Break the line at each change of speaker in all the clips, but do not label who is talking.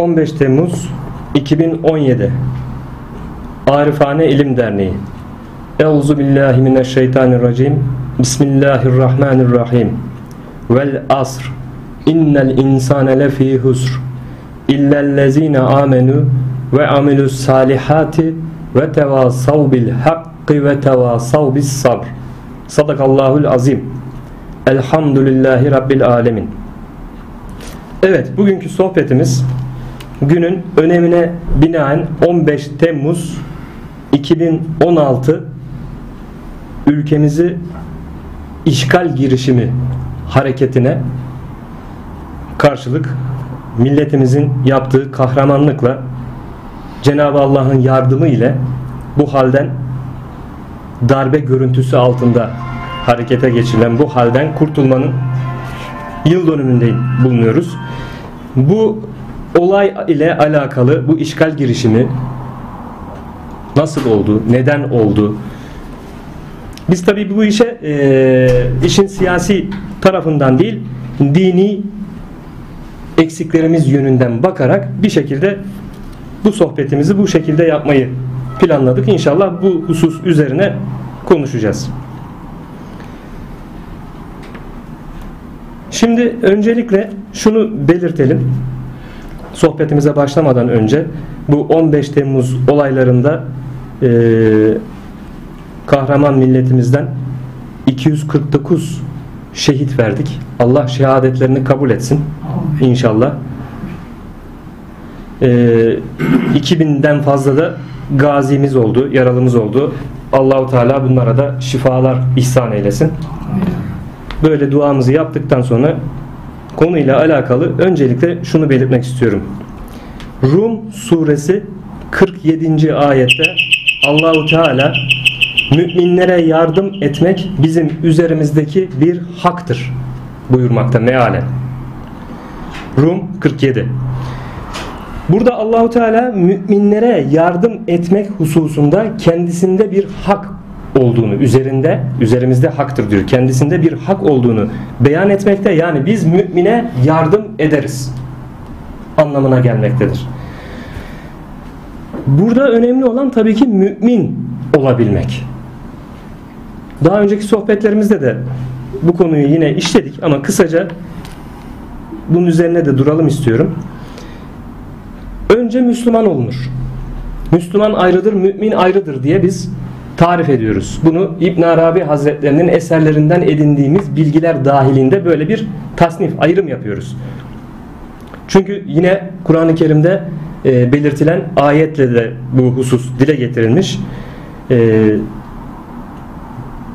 15 Temmuz 2017 Arifane İlim Derneği. Euzu billahi mineşşeytanirracim. Bismillahirrahmanirrahim. Vel asr. İnnel insane lefî husr. İllellezine amenu ve amilus salihati ve tevasav bil hakkı ve tevasav bis sabr. Sadakallahul azim. Elhamdülillahi Rabbil alemin. Evet bugünkü sohbetimiz günün önemine binaen 15 Temmuz 2016 ülkemizi işgal girişimi hareketine karşılık milletimizin yaptığı kahramanlıkla Cenab-ı Allah'ın yardımı ile bu halden darbe görüntüsü altında harekete geçirilen bu halden kurtulmanın yıl dönümünde bulunuyoruz. Bu olay ile alakalı bu işgal girişimi nasıl oldu, neden oldu? Biz tabii bu işe e, işin siyasi tarafından değil, dini eksiklerimiz yönünden bakarak bir şekilde bu sohbetimizi bu şekilde yapmayı planladık. İnşallah bu husus üzerine konuşacağız. Şimdi öncelikle şunu belirtelim. Sohbetimize başlamadan önce bu 15 Temmuz olaylarında e, kahraman milletimizden 249 şehit verdik. Allah şehadetlerini kabul etsin. İnşallah. E, 2000'den fazla da gazimiz oldu, yaralımız oldu. Allahu Teala bunlara da şifalar ihsan eylesin. Böyle duamızı yaptıktan sonra konuyla alakalı öncelikle şunu belirtmek istiyorum. Rum suresi 47. ayette Allahu Teala müminlere yardım etmek bizim üzerimizdeki bir haktır buyurmakta mealen. Rum 47. Burada Allahu Teala müminlere yardım etmek hususunda kendisinde bir hak olduğunu, üzerinde, üzerimizde haktır diyor. Kendisinde bir hak olduğunu beyan etmekte. Yani biz mümine yardım ederiz anlamına gelmektedir. Burada önemli olan tabii ki mümin olabilmek. Daha önceki sohbetlerimizde de bu konuyu yine işledik ama kısaca bunun üzerine de duralım istiyorum. Önce Müslüman olunur. Müslüman ayrıdır, mümin ayrıdır diye biz tarif ediyoruz. Bunu İbn Arabi Hazretlerinin eserlerinden edindiğimiz bilgiler dahilinde böyle bir tasnif, ayrım yapıyoruz. Çünkü yine Kur'an-ı Kerim'de e, belirtilen ayetle de bu husus dile getirilmiş. E,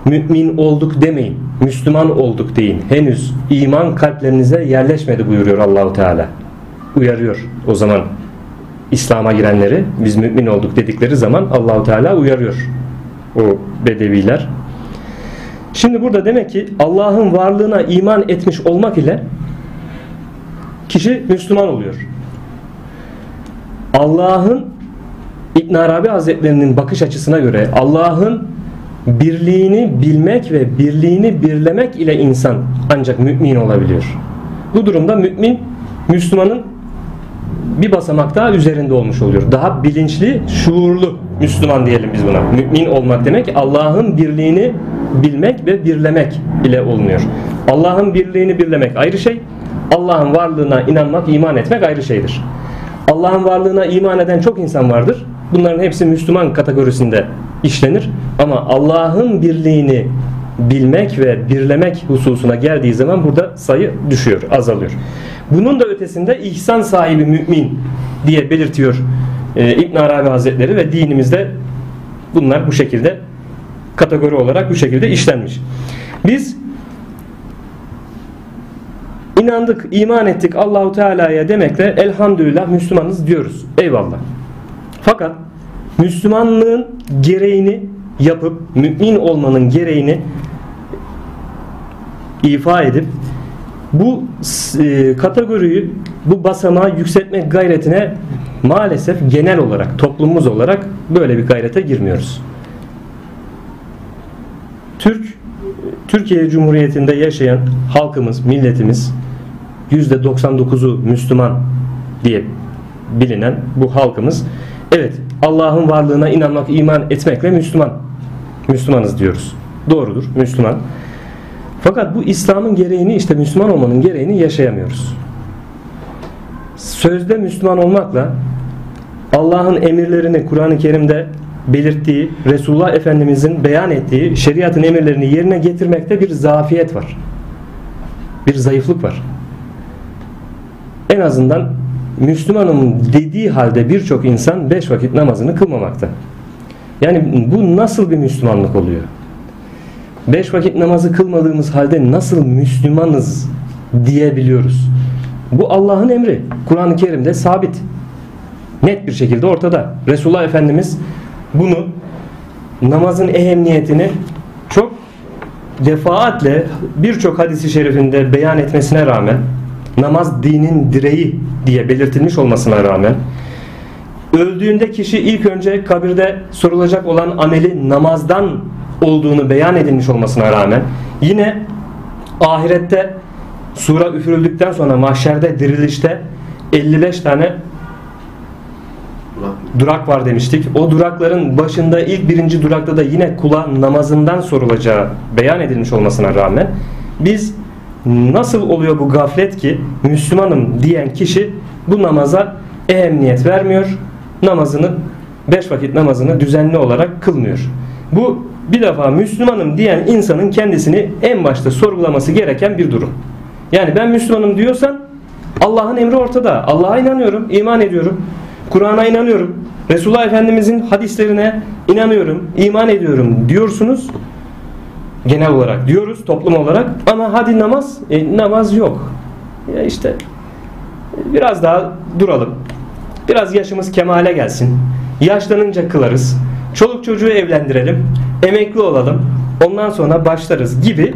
mümin olduk demeyin. Müslüman olduk deyin. Henüz iman kalplerinize yerleşmedi buyuruyor Allahu Teala. Uyarıyor o zaman İslam'a girenleri biz mümin olduk dedikleri zaman Allahu Teala uyarıyor o bedeviler. Şimdi burada demek ki Allah'ın varlığına iman etmiş olmak ile kişi Müslüman oluyor. Allah'ın İbn Arabi Hazretlerinin bakış açısına göre Allah'ın birliğini bilmek ve birliğini birlemek ile insan ancak mümin olabiliyor. Bu durumda mümin Müslümanın bir basamak daha üzerinde olmuş oluyor. Daha bilinçli, şuurlu Müslüman diyelim biz buna. Mümin olmak demek Allah'ın birliğini bilmek ve birlemek ile olunuyor. Allah'ın birliğini birlemek ayrı şey. Allah'ın varlığına inanmak, iman etmek ayrı şeydir. Allah'ın varlığına iman eden çok insan vardır. Bunların hepsi Müslüman kategorisinde işlenir. Ama Allah'ın birliğini bilmek ve birlemek hususuna geldiği zaman burada sayı düşüyor, azalıyor. Bunun da ötesinde ihsan sahibi mümin diye belirtiyor e, İbn Arabi Hazretleri ve dinimizde bunlar bu şekilde kategori olarak bu şekilde işlenmiş. Biz inandık, iman ettik Allahu Teala'ya demekle elhamdülillah Müslümanız diyoruz. Eyvallah. Fakat Müslümanlığın gereğini yapıp mümin olmanın gereğini ifa edip bu e, kategoriyi bu basamağı yükseltmek gayretine maalesef genel olarak toplumumuz olarak böyle bir gayrete girmiyoruz. Türk Türkiye Cumhuriyeti'nde yaşayan halkımız, milletimiz %99'u Müslüman diye bilinen bu halkımız evet Allah'ın varlığına inanmak, iman etmekle Müslüman. Müslümanız diyoruz. Doğrudur, Müslüman. Fakat bu İslam'ın gereğini işte Müslüman olmanın gereğini yaşayamıyoruz. Sözde Müslüman olmakla Allah'ın emirlerini Kur'an-ı Kerim'de belirttiği, Resulullah Efendimizin beyan ettiği şeriatın emirlerini yerine getirmekte bir zafiyet var. Bir zayıflık var. En azından Müslümanım dediği halde birçok insan beş vakit namazını kılmamakta. Yani bu nasıl bir Müslümanlık oluyor? Beş vakit namazı kılmadığımız halde nasıl Müslümanız diyebiliyoruz? Bu Allah'ın emri. Kur'an-ı Kerim'de sabit. Net bir şekilde ortada. Resulullah Efendimiz bunu namazın ehemmiyetini çok defaatle birçok hadisi şerifinde beyan etmesine rağmen namaz dinin direği diye belirtilmiş olmasına rağmen öldüğünde kişi ilk önce kabirde sorulacak olan ameli namazdan olduğunu beyan edilmiş olmasına rağmen yine ahirette sura üfürüldükten sonra mahşerde dirilişte 55 tane durak var demiştik. O durakların başında ilk birinci durakta da yine kula namazından sorulacağı beyan edilmiş olmasına rağmen biz nasıl oluyor bu gaflet ki Müslümanım diyen kişi bu namaza ehemmiyet vermiyor. Namazını beş vakit namazını düzenli olarak kılmıyor. Bu bir defa Müslümanım diyen insanın kendisini en başta sorgulaması gereken bir durum. Yani ben Müslümanım diyorsan Allah'ın emri ortada. Allah'a inanıyorum, iman ediyorum. Kur'an'a inanıyorum. Resulullah Efendimizin hadislerine inanıyorum, iman ediyorum diyorsunuz. Genel olarak diyoruz toplum olarak ama hadi namaz, e, namaz yok. Ya işte biraz daha duralım. Biraz yaşımız kemale gelsin. Yaşlanınca kılarız. Çoluk çocuğu evlendirelim. Emekli olalım. Ondan sonra başlarız gibi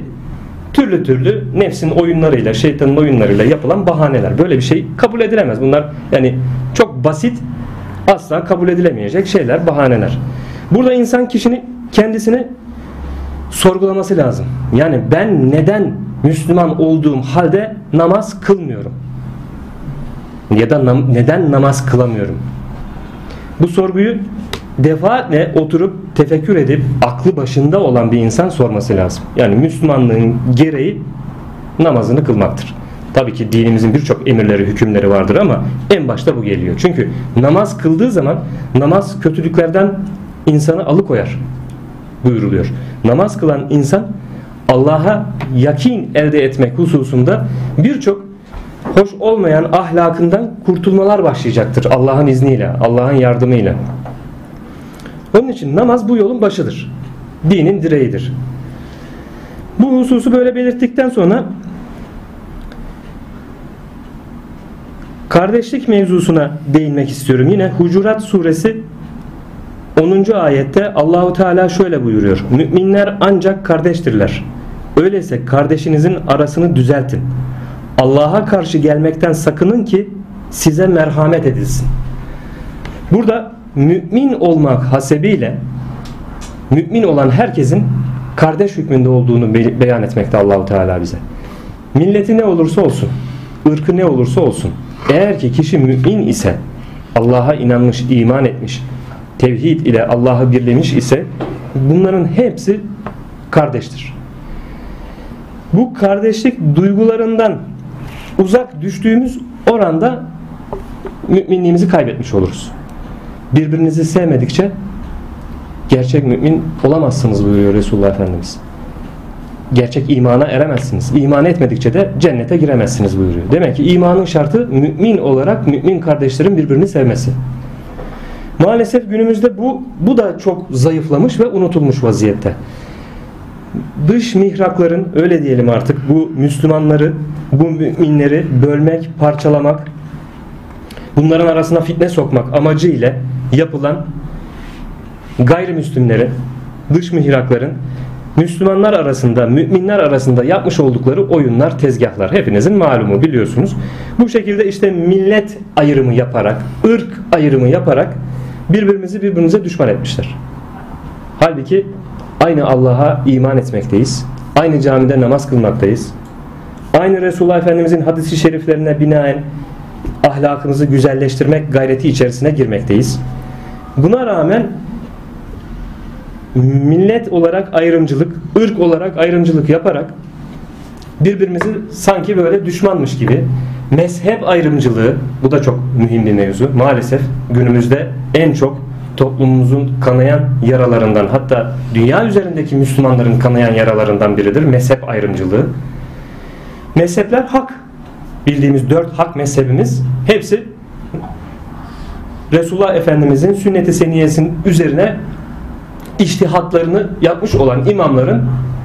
türlü türlü nefsin oyunlarıyla, şeytanın oyunlarıyla yapılan bahaneler. Böyle bir şey kabul edilemez. Bunlar yani çok basit, asla kabul edilemeyecek şeyler, bahaneler. Burada insan kişinin kendisini sorgulaması lazım. Yani ben neden Müslüman olduğum halde namaz kılmıyorum? Ya da nam neden namaz kılamıyorum? Bu sorguyu defaatle oturup tefekkür edip aklı başında olan bir insan sorması lazım. Yani Müslümanlığın gereği namazını kılmaktır. Tabii ki dinimizin birçok emirleri, hükümleri vardır ama en başta bu geliyor. Çünkü namaz kıldığı zaman namaz kötülüklerden insanı alıkoyar buyuruluyor. Namaz kılan insan Allah'a yakin elde etmek hususunda birçok hoş olmayan ahlakından kurtulmalar başlayacaktır Allah'ın izniyle, Allah'ın yardımıyla. Onun için namaz bu yolun başıdır. Dinin direğidir. Bu hususu böyle belirttikten sonra kardeşlik mevzusuna değinmek istiyorum. Yine Hucurat suresi 10. ayette Allahu Teala şöyle buyuruyor. Müminler ancak kardeştirler. Öyleyse kardeşinizin arasını düzeltin. Allah'a karşı gelmekten sakının ki size merhamet edilsin. Burada mümin olmak hasebiyle mümin olan herkesin kardeş hükmünde olduğunu beyan etmekte Allahu Teala bize. Milleti ne olursa olsun, ırkı ne olursa olsun. Eğer ki kişi mümin ise, Allah'a inanmış, iman etmiş, tevhid ile Allah'ı birlemiş ise bunların hepsi kardeştir. Bu kardeşlik duygularından uzak düştüğümüz oranda müminliğimizi kaybetmiş oluruz. Birbirinizi sevmedikçe gerçek mümin olamazsınız buyuruyor Resulullah Efendimiz. Gerçek imana eremezsiniz. İman etmedikçe de cennete giremezsiniz buyuruyor. Demek ki imanın şartı mümin olarak mümin kardeşlerin birbirini sevmesi. Maalesef günümüzde bu bu da çok zayıflamış ve unutulmuş vaziyette. Dış mihrakların öyle diyelim artık bu Müslümanları, bu müminleri bölmek, parçalamak, bunların arasına fitne sokmak amacıyla yapılan gayrimüslimlerin, dış mihrakların Müslümanlar arasında, müminler arasında yapmış oldukları oyunlar, tezgahlar. Hepinizin malumu biliyorsunuz. Bu şekilde işte millet ayrımı yaparak, ırk ayrımı yaparak birbirimizi birbirimize düşman etmişler. Halbuki aynı Allah'a iman etmekteyiz. Aynı camide namaz kılmaktayız. Aynı Resulullah Efendimizin hadisi şeriflerine binaen ahlakımızı güzelleştirmek gayreti içerisine girmekteyiz. Buna rağmen millet olarak ayrımcılık, ırk olarak ayrımcılık yaparak birbirimizi sanki böyle düşmanmış gibi mezhep ayrımcılığı bu da çok mühim bir mevzu. Maalesef günümüzde en çok toplumumuzun kanayan yaralarından hatta dünya üzerindeki Müslümanların kanayan yaralarından biridir mezhep ayrımcılığı. Mezhepler hak. Bildiğimiz dört hak mezhebimiz hepsi Resulullah Efendimizin sünnet-i seniyesinin üzerine iştihatlarını yapmış olan imamların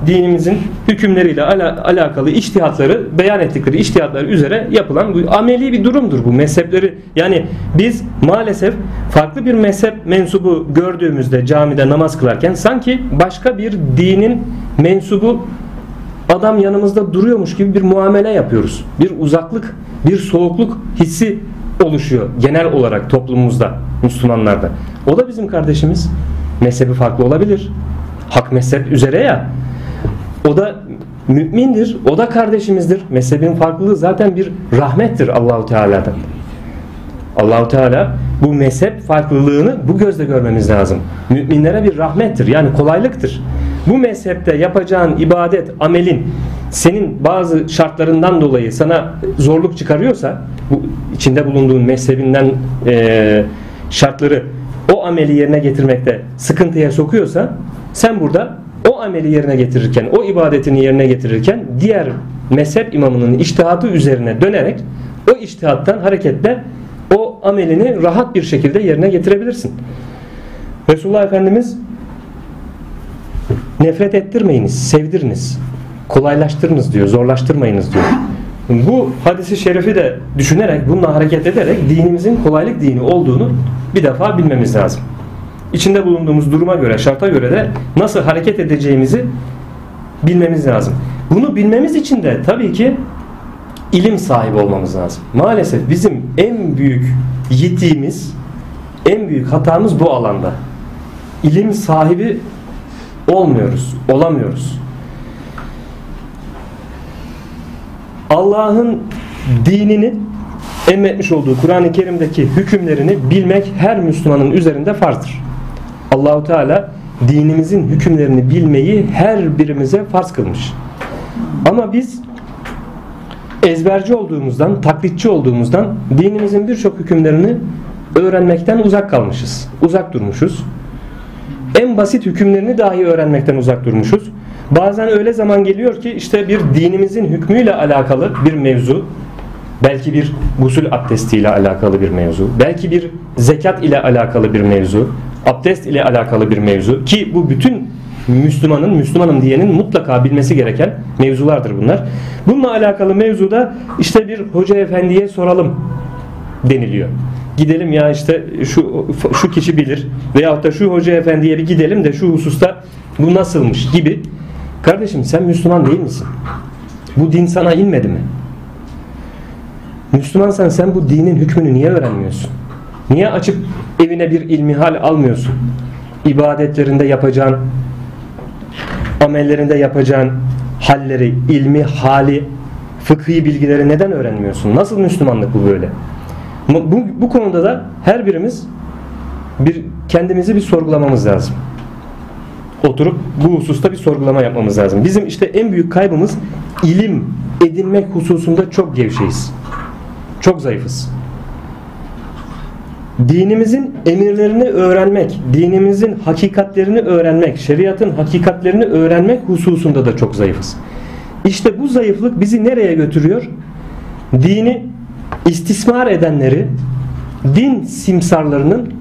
dinimizin hükümleriyle ala, alakalı iştihatları beyan ettikleri iştihatlar üzere yapılan bu ameli bir durumdur bu mezhepleri. Yani biz maalesef farklı bir mezhep mensubu gördüğümüzde camide namaz kılarken sanki başka bir dinin mensubu adam yanımızda duruyormuş gibi bir muamele yapıyoruz. Bir uzaklık, bir soğukluk hissi oluşuyor genel olarak toplumumuzda, Müslümanlarda. O da bizim kardeşimiz. Mezhebi farklı olabilir. Hak mezhep üzere ya. O da mümindir. O da kardeşimizdir. Mezhebin farklılığı zaten bir rahmettir Allahu Teala'dan. Allahu Teala bu mezhep farklılığını bu gözle görmemiz lazım. Müminlere bir rahmettir. Yani kolaylıktır. Bu mezhepte yapacağın ibadet, amelin senin bazı şartlarından dolayı sana zorluk çıkarıyorsa bu içinde bulunduğun mezhebinden e, şartları o ameli yerine getirmekte sıkıntıya sokuyorsa sen burada o ameli yerine getirirken, o ibadetini yerine getirirken diğer mezhep imamının iştihatı üzerine dönerek o iştihattan hareketle o amelini rahat bir şekilde yerine getirebilirsin. Resulullah Efendimiz nefret ettirmeyiniz, sevdiriniz, kolaylaştırınız diyor, zorlaştırmayınız diyor. Bu hadisi şerifi de düşünerek, bununla hareket ederek dinimizin kolaylık dini olduğunu bir defa bilmemiz lazım. İçinde bulunduğumuz duruma göre, şarta göre de nasıl hareket edeceğimizi bilmemiz lazım. Bunu bilmemiz için de tabii ki ilim sahibi olmamız lazım. Maalesef bizim en büyük yitiğimiz, en büyük hatamız bu alanda. İlim sahibi olmuyoruz, olamıyoruz. Allah'ın dinini emretmiş olduğu Kur'an-ı Kerim'deki hükümlerini bilmek her Müslümanın üzerinde farzdır. Allahu Teala dinimizin hükümlerini bilmeyi her birimize farz kılmış. Ama biz ezberci olduğumuzdan, taklitçi olduğumuzdan dinimizin birçok hükümlerini öğrenmekten uzak kalmışız. Uzak durmuşuz. En basit hükümlerini dahi öğrenmekten uzak durmuşuz. Bazen öyle zaman geliyor ki işte bir dinimizin hükmüyle alakalı bir mevzu, belki bir gusül abdestiyle alakalı bir mevzu, belki bir zekat ile alakalı bir mevzu, abdest ile alakalı bir mevzu ki bu bütün Müslümanın, Müslümanım diyenin mutlaka bilmesi gereken mevzulardır bunlar. Bununla alakalı mevzuda işte bir hoca efendiye soralım deniliyor. Gidelim ya işte şu şu kişi bilir veyahut da şu hoca efendiye bir gidelim de şu hususta bu nasılmış gibi. Kardeşim sen Müslüman değil misin? Bu din sana inmedi mi? Müslümansan sen bu dinin hükmünü niye öğrenmiyorsun? Niye açıp evine bir ilmihal almıyorsun? İbadetlerinde yapacağın, amellerinde yapacağın halleri, ilmi, hali, fıkhi bilgileri neden öğrenmiyorsun? Nasıl Müslümanlık bu böyle? Bu, bu konuda da her birimiz bir kendimizi bir sorgulamamız lazım. Oturup bu hususta bir sorgulama yapmamız lazım. Bizim işte en büyük kaybımız ilim edinmek hususunda çok gevşeyiz. Çok zayıfız dinimizin emirlerini öğrenmek, dinimizin hakikatlerini öğrenmek, şeriatın hakikatlerini öğrenmek hususunda da çok zayıfız. İşte bu zayıflık bizi nereye götürüyor? Dini istismar edenleri, din simsarlarının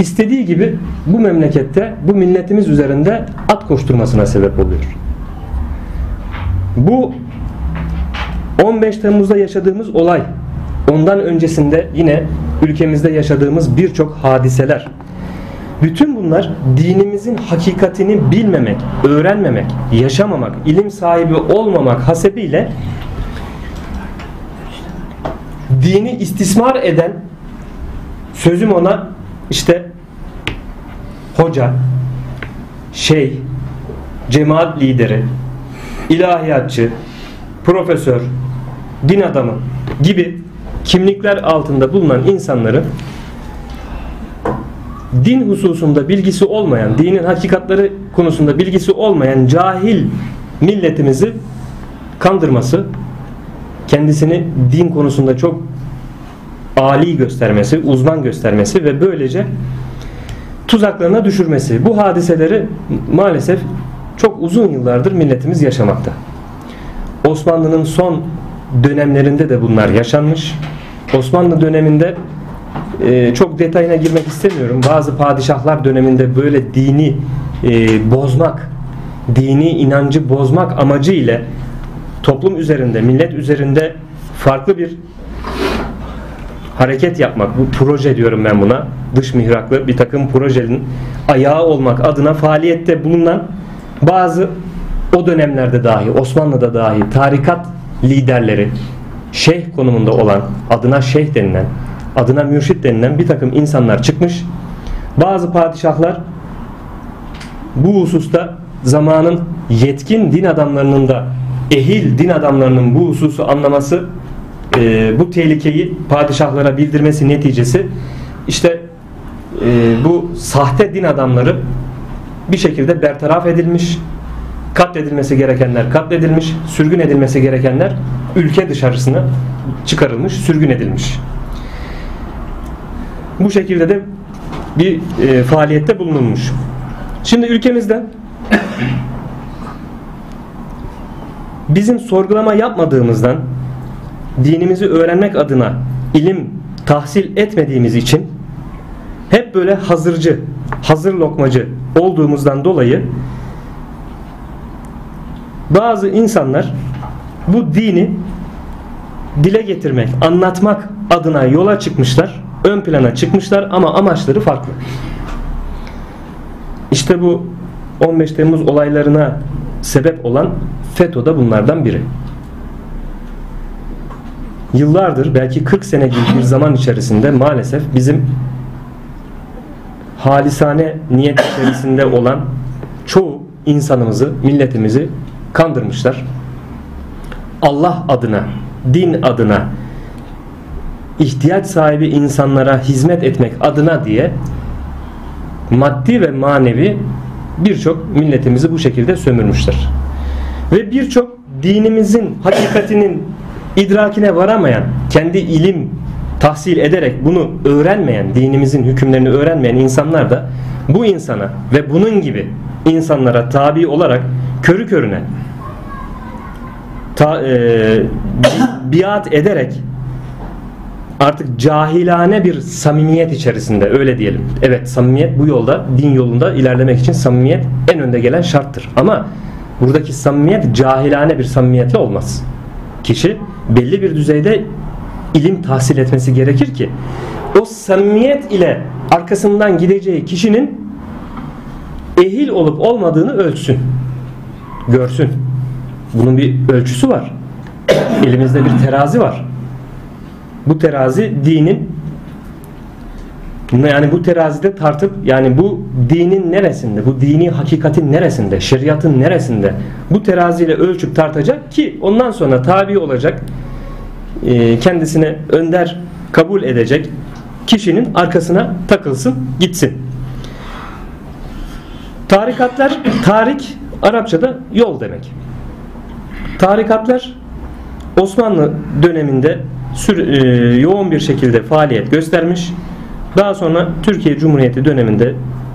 istediği gibi bu memlekette, bu milletimiz üzerinde at koşturmasına sebep oluyor. Bu 15 Temmuz'da yaşadığımız olay, ondan öncesinde yine ülkemizde yaşadığımız birçok hadiseler. Bütün bunlar dinimizin hakikatini bilmemek, öğrenmemek, yaşamamak, ilim sahibi olmamak hasebiyle dini istismar eden sözüm ona işte hoca, şey, cemaat lideri, ilahiyatçı, profesör, din adamı gibi kimlikler altında bulunan insanları din hususunda bilgisi olmayan, dinin hakikatleri konusunda bilgisi olmayan cahil milletimizi kandırması, kendisini din konusunda çok ali göstermesi, uzman göstermesi ve böylece tuzaklarına düşürmesi. Bu hadiseleri maalesef çok uzun yıllardır milletimiz yaşamakta. Osmanlı'nın son dönemlerinde de bunlar yaşanmış. Osmanlı döneminde e, çok detayına girmek istemiyorum. Bazı padişahlar döneminde böyle dini e, bozmak, dini inancı bozmak amacı ile toplum üzerinde, millet üzerinde farklı bir hareket yapmak, bu proje diyorum ben buna, dış mihraklı bir takım projenin ayağı olmak adına faaliyette bulunan bazı o dönemlerde dahi, Osmanlı'da dahi tarikat liderleri, şeyh konumunda olan, adına şeyh denilen, adına mürşit denilen bir takım insanlar çıkmış. Bazı padişahlar bu hususta zamanın yetkin din adamlarının da ehil din adamlarının bu hususu anlaması e, bu tehlikeyi padişahlara bildirmesi neticesi işte e, bu sahte din adamları bir şekilde bertaraf edilmiş katledilmesi gerekenler katledilmiş sürgün edilmesi gerekenler ülke dışarısına çıkarılmış sürgün edilmiş. Bu şekilde de bir e, faaliyette bulunulmuş. Şimdi ülkemizde bizim sorgulama yapmadığımızdan dinimizi öğrenmek adına ilim tahsil etmediğimiz için hep böyle hazırcı, hazır lokmacı olduğumuzdan dolayı bazı insanlar bu dini dile getirmek, anlatmak adına yola çıkmışlar, ön plana çıkmışlar ama amaçları farklı. İşte bu 15 Temmuz olaylarına sebep olan FETÖ da bunlardan biri. Yıllardır belki 40 sene gibi bir zaman içerisinde maalesef bizim halisane niyet içerisinde olan çoğu insanımızı, milletimizi kandırmışlar. Allah adına, din adına, ihtiyaç sahibi insanlara hizmet etmek adına diye maddi ve manevi birçok milletimizi bu şekilde sömürmüşler. Ve birçok dinimizin hakikatinin idrakine varamayan, kendi ilim tahsil ederek bunu öğrenmeyen, dinimizin hükümlerini öğrenmeyen insanlar da bu insana ve bunun gibi insanlara tabi olarak körü körüne ta, e, biat ederek artık cahilane bir samimiyet içerisinde öyle diyelim. Evet samimiyet bu yolda din yolunda ilerlemek için samimiyet en önde gelen şarttır. Ama buradaki samimiyet cahilane bir samimiyetle olmaz. Kişi belli bir düzeyde ilim tahsil etmesi gerekir ki o samimiyet ile arkasından gideceği kişinin ehil olup olmadığını ölçsün. Görsün. Bunun bir ölçüsü var. Elimizde bir terazi var. Bu terazi dinin yani bu terazide tartıp yani bu dinin neresinde, bu dini hakikatin neresinde, şeriatın neresinde bu teraziyle ölçüp tartacak ki ondan sonra tabi olacak e, kendisine önder kabul edecek kişinin arkasına takılsın gitsin. Tarikatlar, tarik Arapçada yol demek. Tarikatlar Osmanlı döneminde sür, e, yoğun bir şekilde faaliyet göstermiş. Daha sonra Türkiye Cumhuriyeti döneminde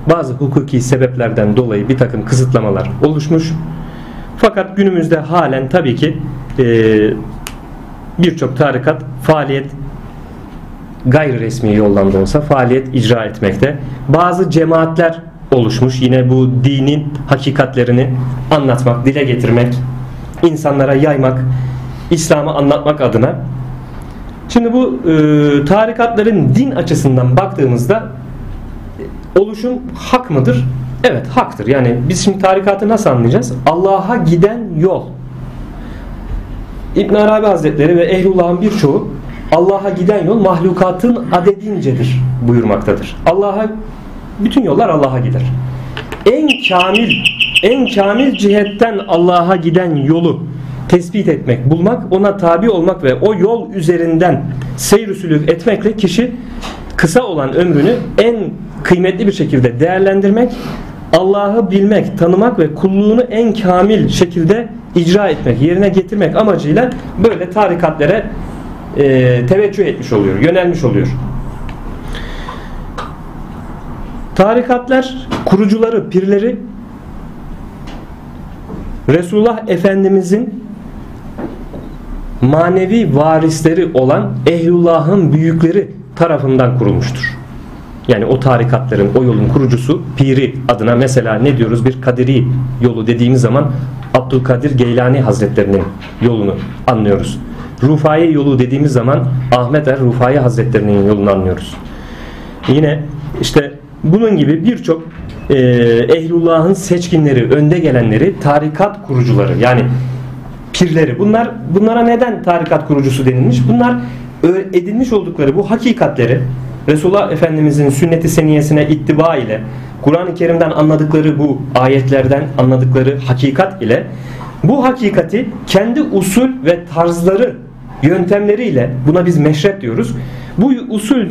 bazı hukuki sebeplerden dolayı bir takım kısıtlamalar oluşmuş. Fakat günümüzde halen tabii ki e, birçok tarikat faaliyet gayri resmi yoldan da olsa faaliyet icra etmekte. Bazı cemaatler oluşmuş. Yine bu dinin hakikatlerini anlatmak, dile getirmek, insanlara yaymak, İslam'ı anlatmak adına. Şimdi bu e, tarikatların din açısından baktığımızda e, oluşum hak mıdır? Evet haktır. Yani biz şimdi tarikatı nasıl anlayacağız? Allah'a giden yol. İbn Arabi Hazretleri ve Ehlullah'ın birçoğu Allah'a giden yol mahlukatın adedincedir buyurmaktadır. Allah'a bütün yollar Allah'a gider. En kamil en kamil cihetten Allah'a giden yolu tespit etmek, bulmak, ona tabi olmak ve o yol üzerinden seyr etmekle kişi kısa olan ömrünü en kıymetli bir şekilde değerlendirmek, Allah'ı bilmek, tanımak ve kulluğunu en kamil şekilde icra etmek, yerine getirmek amacıyla böyle tarikatlere e, teveccüh etmiş oluyor, yönelmiş oluyor. Tarikatlar kurucuları, pirleri Resulullah Efendimizin manevi varisleri olan Ehlullah'ın büyükleri tarafından kurulmuştur. Yani o tarikatların, o yolun kurucusu piri adına mesela ne diyoruz bir kaderi yolu dediğimiz zaman Abdülkadir Geylani Hazretlerinin yolunu anlıyoruz. Rufai yolu dediğimiz zaman Ahmet Er Rufai Hazretlerinin yolunu anlıyoruz. Yine işte bunun gibi birçok e, ehlullahın seçkinleri, önde gelenleri, tarikat kurucuları yani pirleri. Bunlar bunlara neden tarikat kurucusu denilmiş? Bunlar edinmiş oldukları bu hakikatleri Resulullah Efendimizin sünneti seniyesine ittiba ile Kur'an-ı Kerim'den anladıkları bu ayetlerden anladıkları hakikat ile bu hakikati kendi usul ve tarzları yöntemleriyle buna biz meşrep diyoruz. Bu usul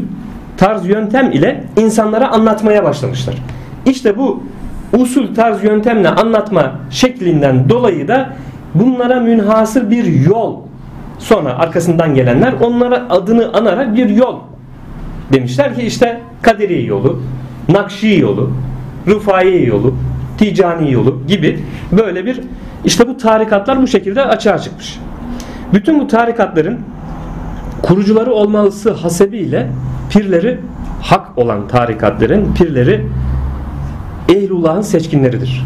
tarz yöntem ile insanlara anlatmaya başlamışlar. İşte bu usul tarz yöntemle anlatma şeklinden dolayı da bunlara münhasır bir yol sonra arkasından gelenler onlara adını anarak bir yol demişler ki işte Kadiri yolu, Nakşi yolu, Rıfai yolu, Ticani yolu gibi böyle bir işte bu tarikatlar bu şekilde açığa çıkmış. Bütün bu tarikatların kurucuları olması hasebiyle pirleri hak olan tarikatların pirleri Ehlullah'ın seçkinleridir.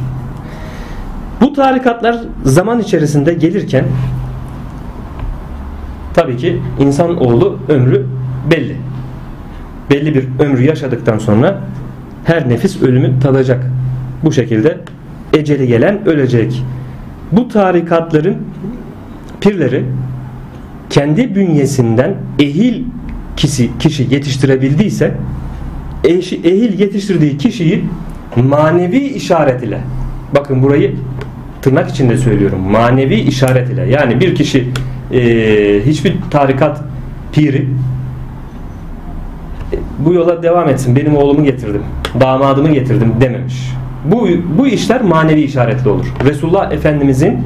Bu tarikatlar zaman içerisinde gelirken tabii ki insan oğlu ömrü belli. Belli bir ömrü yaşadıktan sonra her nefis ölümü tadacak. Bu şekilde eceli gelen ölecek. Bu tarikatların pirleri kendi bünyesinden ehil kişi, kişi yetiştirebildiyse ehil yetiştirdiği kişiyi manevi işaret ile bakın burayı tırnak içinde söylüyorum manevi işaret ile yani bir kişi e, hiçbir tarikat piri e, bu yola devam etsin benim oğlumu getirdim damadımı getirdim dememiş bu, bu işler manevi işaretli olur Resulullah Efendimizin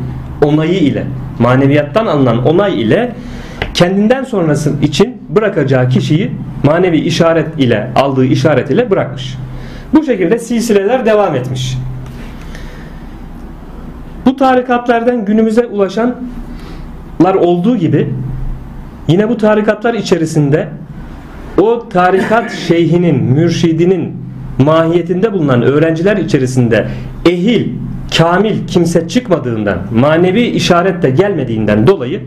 onayı ile maneviyattan alınan onay ile kendinden sonrası için bırakacağı kişiyi manevi işaret ile aldığı işaret ile bırakmış. Bu şekilde silsileler devam etmiş. Bu tarikatlardan günümüze ulaşanlar olduğu gibi yine bu tarikatlar içerisinde o tarikat şeyhinin, mürşidinin mahiyetinde bulunan öğrenciler içerisinde ehil, kamil kimse çıkmadığından, manevi işaret de gelmediğinden dolayı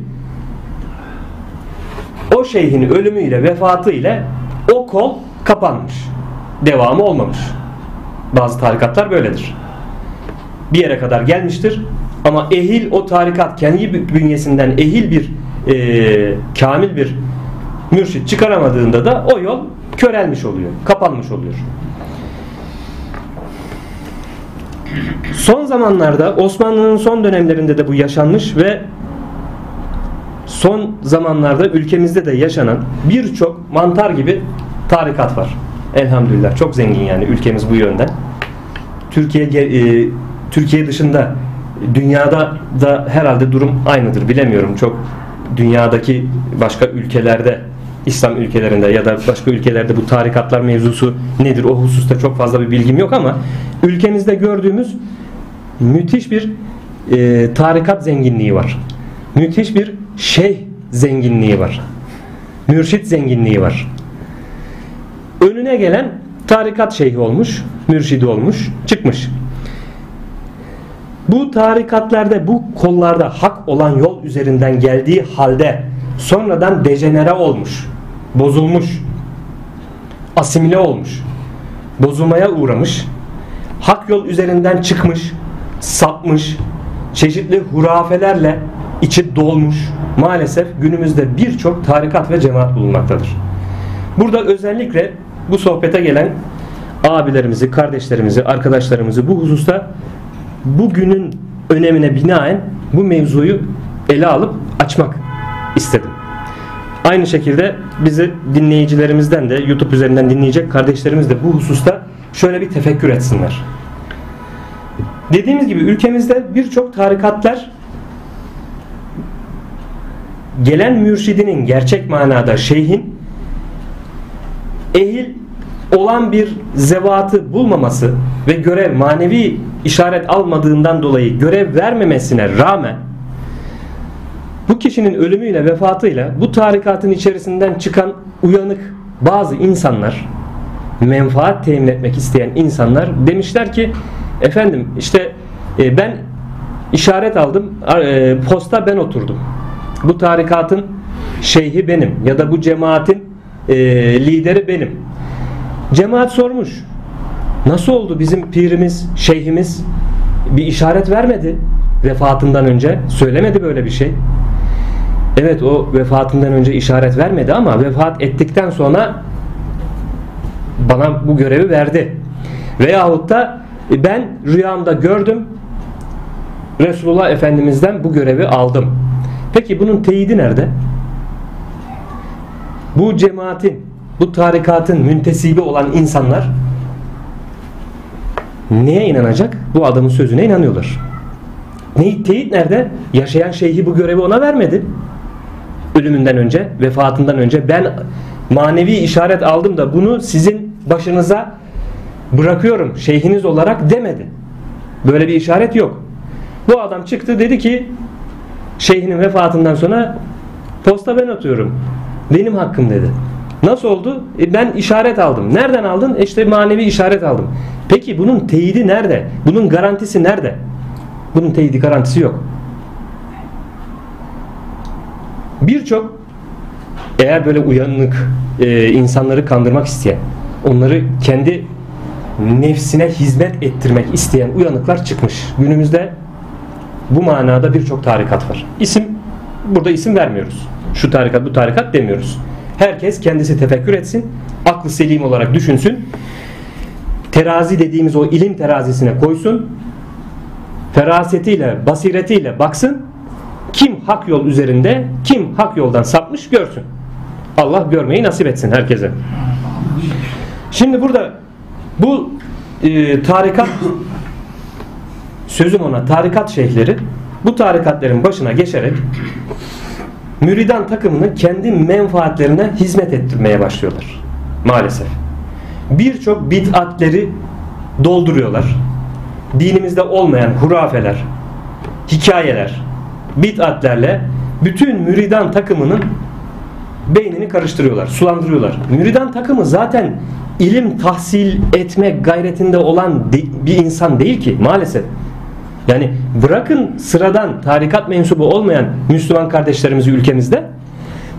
o şeyhin ölümüyle, vefatıyla o kol kapanmış. Devamı olmamış. Bazı tarikatlar böyledir. Bir yere kadar gelmiştir ama ehil o tarikat kendi bünyesinden ehil bir e, kamil bir mürşit çıkaramadığında da o yol körelmiş oluyor, kapanmış oluyor. Son zamanlarda Osmanlı'nın son dönemlerinde de bu yaşanmış ve son zamanlarda ülkemizde de yaşanan birçok mantar gibi tarikat var. Elhamdülillah çok zengin yani ülkemiz bu yönden. Türkiye e, Türkiye dışında dünyada da herhalde durum aynıdır bilemiyorum. Çok dünyadaki başka ülkelerde İslam ülkelerinde ya da başka ülkelerde bu tarikatlar mevzusu nedir o hususta çok fazla bir bilgim yok ama ülkemizde gördüğümüz müthiş bir e, tarikat zenginliği var. Müthiş bir şeyh zenginliği var. Mürşit zenginliği var. Önüne gelen tarikat şeyhi olmuş, mürşidi olmuş, çıkmış. Bu tarikatlarda, bu kollarda hak olan yol üzerinden geldiği halde sonradan dejenere olmuş, bozulmuş, asimile olmuş, bozulmaya uğramış, hak yol üzerinden çıkmış, sapmış, çeşitli hurafelerle içi dolmuş, maalesef günümüzde birçok tarikat ve cemaat bulunmaktadır. Burada özellikle bu sohbete gelen abilerimizi, kardeşlerimizi, arkadaşlarımızı bu hususta bugünün önemine binaen bu mevzuyu ele alıp açmak istedim. Aynı şekilde bizi dinleyicilerimizden de YouTube üzerinden dinleyecek kardeşlerimiz de bu hususta şöyle bir tefekkür etsinler. Dediğimiz gibi ülkemizde birçok tarikatlar gelen mürşidinin gerçek manada şeyhin ehil olan bir zevatı bulmaması ve görev manevi işaret almadığından dolayı görev vermemesine rağmen bu kişinin ölümüyle vefatıyla bu tarikatın içerisinden çıkan uyanık bazı insanlar menfaat temin etmek isteyen insanlar demişler ki efendim işte e, ben işaret aldım e, posta ben oturdum. Bu tarikatın şeyhi benim ya da bu cemaatin e, lideri benim cemaat sormuş nasıl oldu bizim pirimiz şeyhimiz bir işaret vermedi vefatından önce söylemedi böyle bir şey Evet o vefatından önce işaret vermedi ama vefat ettikten sonra bana bu görevi verdi. Veyahut da e, ben rüyamda gördüm Resulullah Efendimiz'den bu görevi aldım. Peki bunun teyidi nerede? Bu cemaatin, bu tarikatın müntesibi olan insanlar neye inanacak? Bu adamın sözüne inanıyorlar. Ne, teyit nerede? Yaşayan şeyhi bu görevi ona vermedi ölümünden önce, vefatından önce ben manevi işaret aldım da bunu sizin başınıza bırakıyorum şeyhiniz olarak demedi. Böyle bir işaret yok. Bu adam çıktı dedi ki şeyhinin vefatından sonra posta ben atıyorum. Benim hakkım dedi. Nasıl oldu? E ben işaret aldım. Nereden aldın? E işte manevi işaret aldım. Peki bunun teyidi nerede? Bunun garantisi nerede? Bunun teyidi garantisi yok. Birçok eğer böyle uyanık e, insanları kandırmak isteyen, onları kendi nefsine hizmet ettirmek isteyen uyanıklar çıkmış. Günümüzde bu manada birçok tarikat var. İsim burada isim vermiyoruz. Şu tarikat bu tarikat demiyoruz. Herkes kendisi tefekkür etsin, aklı selim olarak düşünsün. Terazi dediğimiz o ilim terazisine koysun. Ferasetiyle, basiretiyle baksın kim hak yol üzerinde, kim hak yoldan sapmış görsün. Allah görmeyi nasip etsin herkese. Şimdi burada bu e, tarikat sözüm ona tarikat şeyhleri bu tarikatlerin başına geçerek müridan takımını kendi menfaatlerine hizmet ettirmeye başlıyorlar. Maalesef. Birçok bid'atleri dolduruyorlar. Dinimizde olmayan hurafeler, hikayeler, bid'atlerle bütün müridan takımının beynini karıştırıyorlar, sulandırıyorlar. Müridan takımı zaten ilim tahsil etmek gayretinde olan bir insan değil ki maalesef. Yani bırakın sıradan tarikat mensubu olmayan Müslüman kardeşlerimizi ülkemizde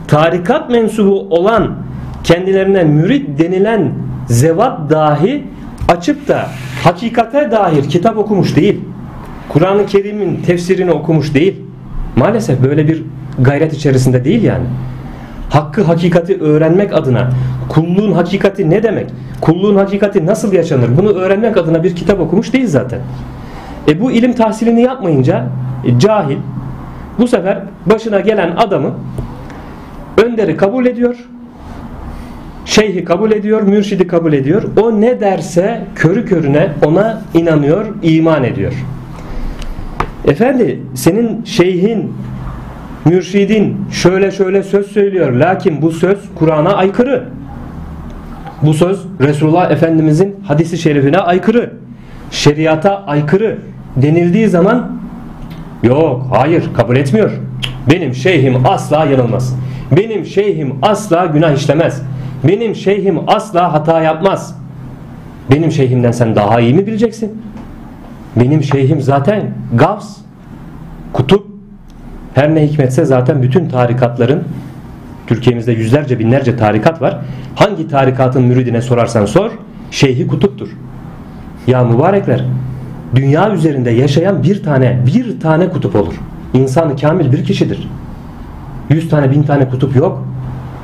tarikat mensubu olan kendilerine mürit denilen zevat dahi açıp da hakikate dair kitap okumuş değil. Kur'an-ı Kerim'in tefsirini okumuş değil. Maalesef böyle bir gayret içerisinde değil yani. Hakkı hakikati öğrenmek adına kulluğun hakikati ne demek? Kulluğun hakikati nasıl yaşanır? Bunu öğrenmek adına bir kitap okumuş değil zaten. E bu ilim tahsilini yapmayınca e, cahil bu sefer başına gelen adamı önderi kabul ediyor. Şeyhi kabul ediyor, mürşidi kabul ediyor. O ne derse körü körüne ona inanıyor, iman ediyor. Efendi senin şeyhin, mürşidin şöyle şöyle söz söylüyor. Lakin bu söz Kur'an'a aykırı. Bu söz Resulullah Efendimizin hadisi şerifine aykırı. Şeriata aykırı denildiği zaman yok hayır kabul etmiyor. Benim şeyhim asla yanılmaz. Benim şeyhim asla günah işlemez. Benim şeyhim asla hata yapmaz. Benim şeyhimden sen daha iyi mi bileceksin? Benim şeyhim zaten Gavs, kutup. Her ne hikmetse zaten bütün tarikatların Türkiye'mizde yüzlerce binlerce tarikat var. Hangi tarikatın müridine sorarsan sor, şeyhi kutuptur. Ya mübarekler, dünya üzerinde yaşayan bir tane, bir tane kutup olur. İnsanı kamil bir kişidir. Yüz tane, bin tane kutup yok.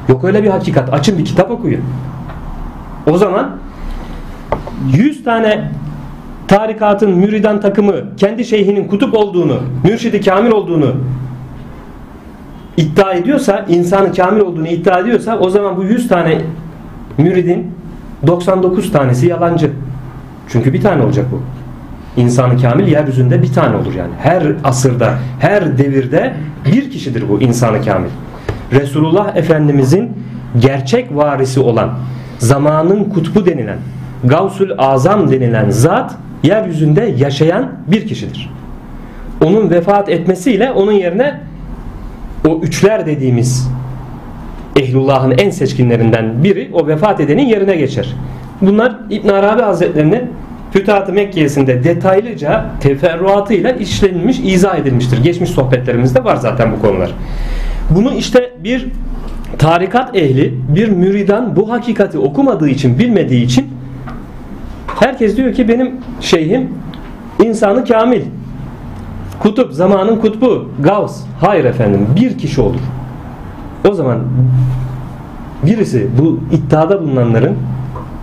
Yok öyle bir hakikat. Açın bir kitap okuyun. O zaman yüz tane tarikatın müridan takımı kendi şeyhinin kutup olduğunu, mürşidi kamil olduğunu iddia ediyorsa, insanı kamil olduğunu iddia ediyorsa o zaman bu 100 tane müridin 99 tanesi yalancı. Çünkü bir tane olacak bu. İnsanı kamil yeryüzünde bir tane olur yani. Her asırda, her devirde bir kişidir bu insanı kamil. Resulullah Efendimizin gerçek varisi olan, zamanın kutbu denilen, Gavsul Azam denilen zat yeryüzünde yaşayan bir kişidir. Onun vefat etmesiyle onun yerine o üçler dediğimiz ehlullahın en seçkinlerinden biri o vefat edenin yerine geçer. Bunlar İbn Arabi Hazretlerinin Fütuhat-ı Mekkiyesinde detaylıca teferruatıyla işlenilmiş, izah edilmiştir. Geçmiş sohbetlerimizde var zaten bu konular. Bunu işte bir tarikat ehli, bir müridan bu hakikati okumadığı için, bilmediği için herkes diyor ki benim şeyhim insanı kamil. Kutup, zamanın kutbu, Gavs. Hayır efendim, bir kişi olur. O zaman birisi bu iddiada bulunanların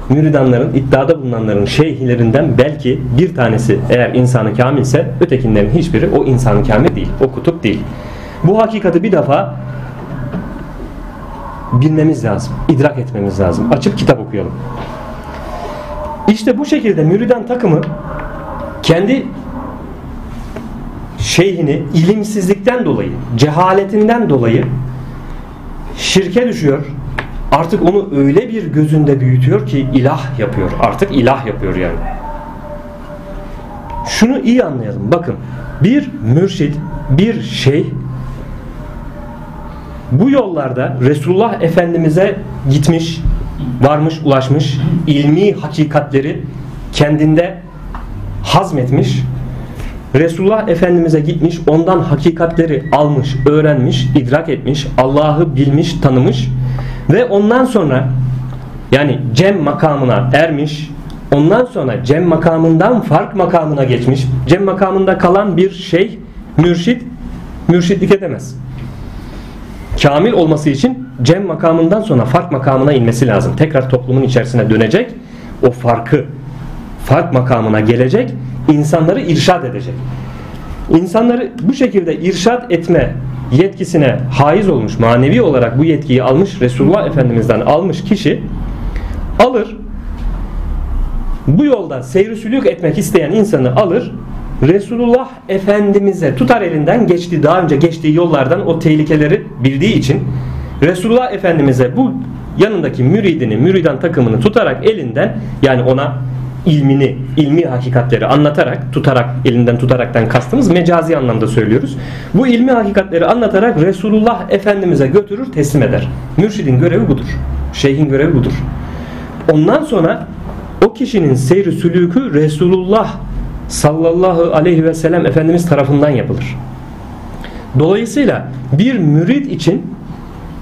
müridanların, iddiada bulunanların şeyhlerinden belki bir tanesi eğer insanı kamilse ötekinlerin hiçbiri o insanı kamil değil. O kutup değil. Bu hakikati bir defa bilmemiz lazım. idrak etmemiz lazım. Açıp kitap okuyalım. İşte bu şekilde müridan takımı kendi şeyhini ilimsizlikten dolayı, cehaletinden dolayı şirke düşüyor. Artık onu öyle bir gözünde büyütüyor ki ilah yapıyor. Artık ilah yapıyor yani. Şunu iyi anlayalım. Bakın bir mürşid, bir şey bu yollarda Resulullah Efendimiz'e gitmiş, varmış, ulaşmış, ilmi hakikatleri kendinde hazmetmiş, Resulullah Efendimiz'e gitmiş, ondan hakikatleri almış, öğrenmiş, idrak etmiş, Allah'ı bilmiş, tanımış ve ondan sonra yani cem makamına ermiş, ondan sonra cem makamından fark makamına geçmiş, cem makamında kalan bir şey, mürşit, mürşitlik edemez kamil olması için cem makamından sonra fark makamına inmesi lazım. Tekrar toplumun içerisine dönecek. O farkı fark makamına gelecek. insanları irşad edecek. İnsanları bu şekilde irşad etme yetkisine haiz olmuş, manevi olarak bu yetkiyi almış, Resulullah Efendimiz'den almış kişi alır, bu yolda seyri sülük etmek isteyen insanı alır, Resulullah Efendimiz'e tutar elinden geçti daha önce geçtiği yollardan o tehlikeleri bildiği için Resulullah Efendimiz'e bu yanındaki müridini, müridan takımını tutarak elinden yani ona ilmini, ilmi hakikatleri anlatarak, tutarak, elinden tutaraktan kastımız mecazi anlamda söylüyoruz. Bu ilmi hakikatleri anlatarak Resulullah Efendimiz'e götürür, teslim eder. Mürşidin görevi budur. Şeyhin görevi budur. Ondan sonra o kişinin seyri sülükü Resulullah sallallahu aleyhi ve sellem Efendimiz tarafından yapılır. Dolayısıyla bir mürid için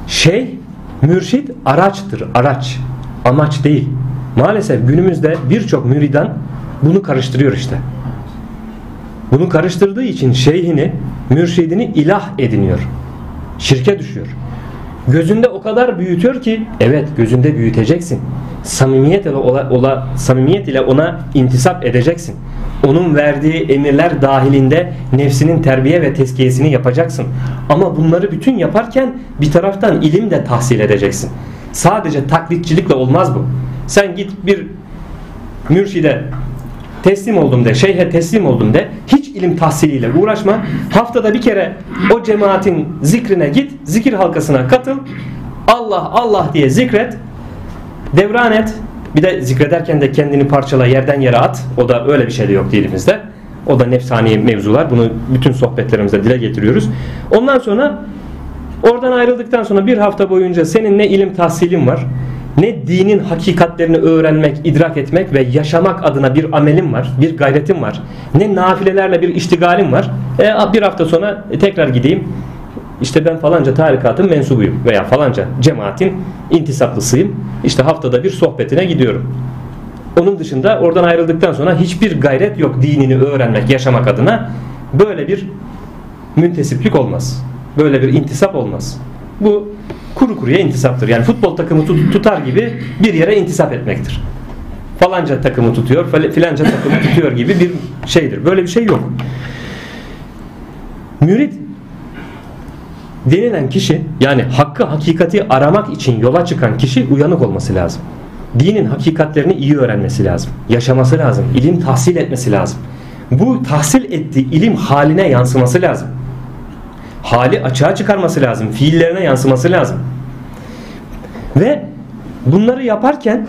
şey mürşit araçtır, araç. Amaç değil. Maalesef günümüzde birçok müridan bunu karıştırıyor işte. Bunu karıştırdığı için şeyhini, mürşidini ilah ediniyor. Şirke düşüyor. Gözünde o kadar büyütüyor ki evet gözünde büyüteceksin. Samimiyet ile ola, ola, samimiyet ile ona intisap edeceksin. Onun verdiği emirler dahilinde nefsinin terbiye ve tezkiyesini yapacaksın. Ama bunları bütün yaparken bir taraftan ilim de tahsil edeceksin. Sadece taklitçilikle olmaz bu. Sen git bir mürşide teslim oldum de, şeyhe teslim oldum de, hiç ilim tahsiliyle uğraşma. Haftada bir kere o cemaatin zikrine git, zikir halkasına katıl. Allah Allah diye zikret, devran et. Bir de zikrederken de kendini parçala yerden yere at. O da öyle bir şey de yok dilimizde. O da nefsani mevzular. Bunu bütün sohbetlerimizde dile getiriyoruz. Ondan sonra oradan ayrıldıktan sonra bir hafta boyunca senin ne ilim tahsilin var ne dinin hakikatlerini öğrenmek, idrak etmek ve yaşamak adına bir amelim var, bir gayretim var. Ne nafilelerle bir iştigalim var. E, bir hafta sonra tekrar gideyim. İşte ben falanca tarikatın mensubuyum veya falanca cemaatin intisaplısıyım. İşte haftada bir sohbetine gidiyorum. Onun dışında oradan ayrıldıktan sonra hiçbir gayret yok dinini öğrenmek, yaşamak adına. Böyle bir müntesiplik olmaz. Böyle bir intisap olmaz. Bu kuru kuruya intisaptır. Yani futbol takımı tut, tutar gibi bir yere intisap etmektir. Falanca takımı tutuyor, filanca takımı tutuyor gibi bir şeydir. Böyle bir şey yok. Mürit denilen kişi yani hakkı hakikati aramak için yola çıkan kişi uyanık olması lazım. Dinin hakikatlerini iyi öğrenmesi lazım. Yaşaması lazım. ilim tahsil etmesi lazım. Bu tahsil ettiği ilim haline yansıması lazım. Hali açığa çıkarması lazım. Fiillerine yansıması lazım. Ve bunları yaparken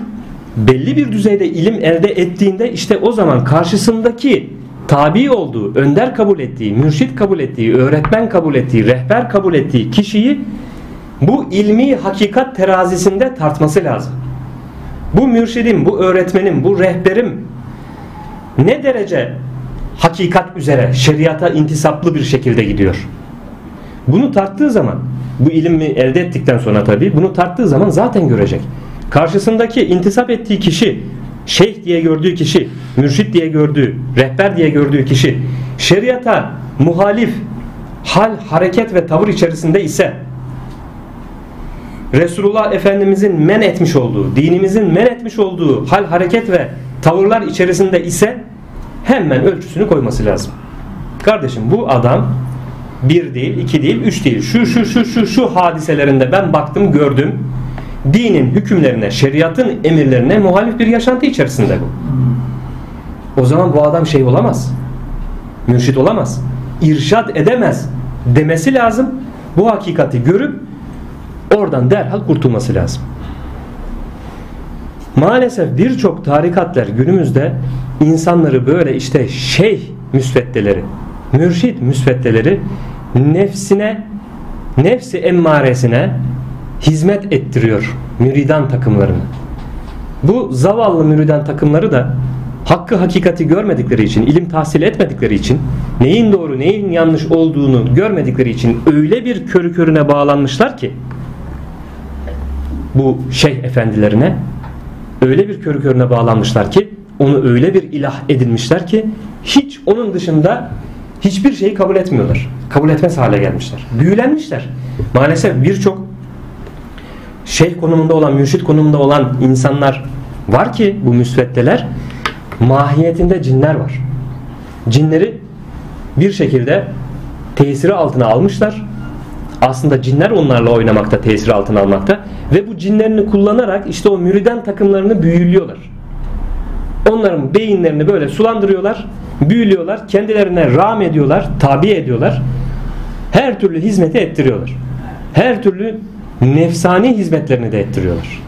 belli bir düzeyde ilim elde ettiğinde işte o zaman karşısındaki tabi olduğu, önder kabul ettiği, mürşit kabul ettiği, öğretmen kabul ettiği, rehber kabul ettiği kişiyi bu ilmi hakikat terazisinde tartması lazım. Bu mürşidim, bu öğretmenim, bu rehberim ne derece hakikat üzere, şeriata intisaplı bir şekilde gidiyor? Bunu tarttığı zaman, bu ilmi elde ettikten sonra tabii, bunu tarttığı zaman zaten görecek. Karşısındaki intisap ettiği kişi, şeyh diye gördüğü kişi, mürşit diye gördüğü, rehber diye gördüğü kişi, şeriata muhalif hal, hareket ve tavır içerisinde ise Resulullah Efendimizin men etmiş olduğu, dinimizin men etmiş olduğu hal, hareket ve tavırlar içerisinde ise hemen ölçüsünü koyması lazım. Kardeşim bu adam bir değil, iki değil, üç değil. Şu şu şu şu şu hadiselerinde ben baktım, gördüm. Dinin hükümlerine, şeriatın emirlerine muhalif bir yaşantı içerisinde bu. O zaman bu adam şey olamaz. Mürşit olamaz. İrşad edemez demesi lazım. Bu hakikati görüp oradan derhal kurtulması lazım. Maalesef birçok tarikatlar günümüzde insanları böyle işte şeyh müsveddeleri, mürşit müsveddeleri nefsine, nefsi emmaresine hizmet ettiriyor müridan takımlarını. Bu zavallı müridan takımları da hakkı hakikati görmedikleri için, ilim tahsil etmedikleri için, neyin doğru neyin yanlış olduğunu görmedikleri için öyle bir körü körüne bağlanmışlar ki bu şeyh efendilerine öyle bir körü körüne bağlanmışlar ki onu öyle bir ilah edinmişler ki hiç onun dışında hiçbir şeyi kabul etmiyorlar. Kabul etmez hale gelmişler. Büyülenmişler. Maalesef birçok şeyh konumunda olan, mürşit konumunda olan insanlar var ki bu müsveddeler mahiyetinde cinler var. Cinleri bir şekilde tesiri altına almışlar. Aslında cinler onlarla oynamakta, tesiri altına almakta ve bu cinlerini kullanarak işte o müriden takımlarını büyülüyorlar. Onların beyinlerini böyle sulandırıyorlar, büyülüyorlar, kendilerine ram ediyorlar, tabi ediyorlar. Her türlü hizmeti ettiriyorlar. Her türlü nefsani hizmetlerini de ettiriyorlar.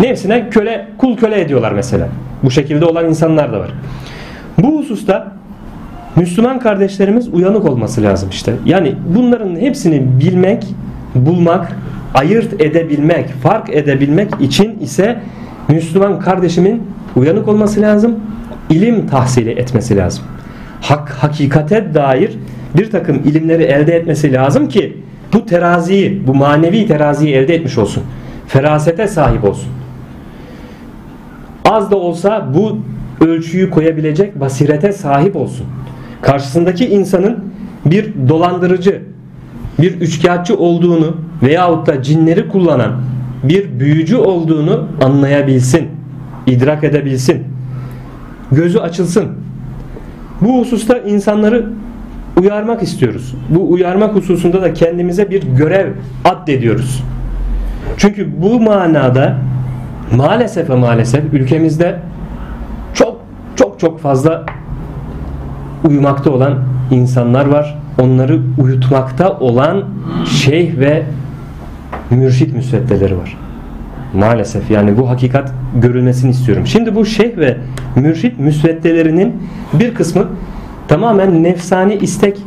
Nefsine köle, kul köle ediyorlar mesela. Bu şekilde olan insanlar da var. Bu hususta Müslüman kardeşlerimiz uyanık olması lazım işte. Yani bunların hepsini bilmek, bulmak, ayırt edebilmek, fark edebilmek için ise Müslüman kardeşimin uyanık olması lazım, ilim tahsili etmesi lazım. Hak, hakikate dair bir takım ilimleri elde etmesi lazım ki bu teraziyi, bu manevi teraziyi elde etmiş olsun. Ferasete sahip olsun. Az da olsa bu ölçüyü koyabilecek basirete sahip olsun. Karşısındaki insanın bir dolandırıcı, bir üçkağıtçı olduğunu veyahut da cinleri kullanan bir büyücü olduğunu anlayabilsin, idrak edebilsin. Gözü açılsın. Bu hususta insanları uyarmak istiyoruz. Bu uyarmak hususunda da kendimize bir görev addediyoruz. Çünkü bu manada maalesef maalesef ülkemizde çok çok çok fazla uyumakta olan insanlar var. Onları uyutmakta olan şeyh ve mürşit müsveddeleri var. Maalesef yani bu hakikat görülmesini istiyorum. Şimdi bu şeyh ve mürşit müsveddelerinin bir kısmı tamamen nefsani istek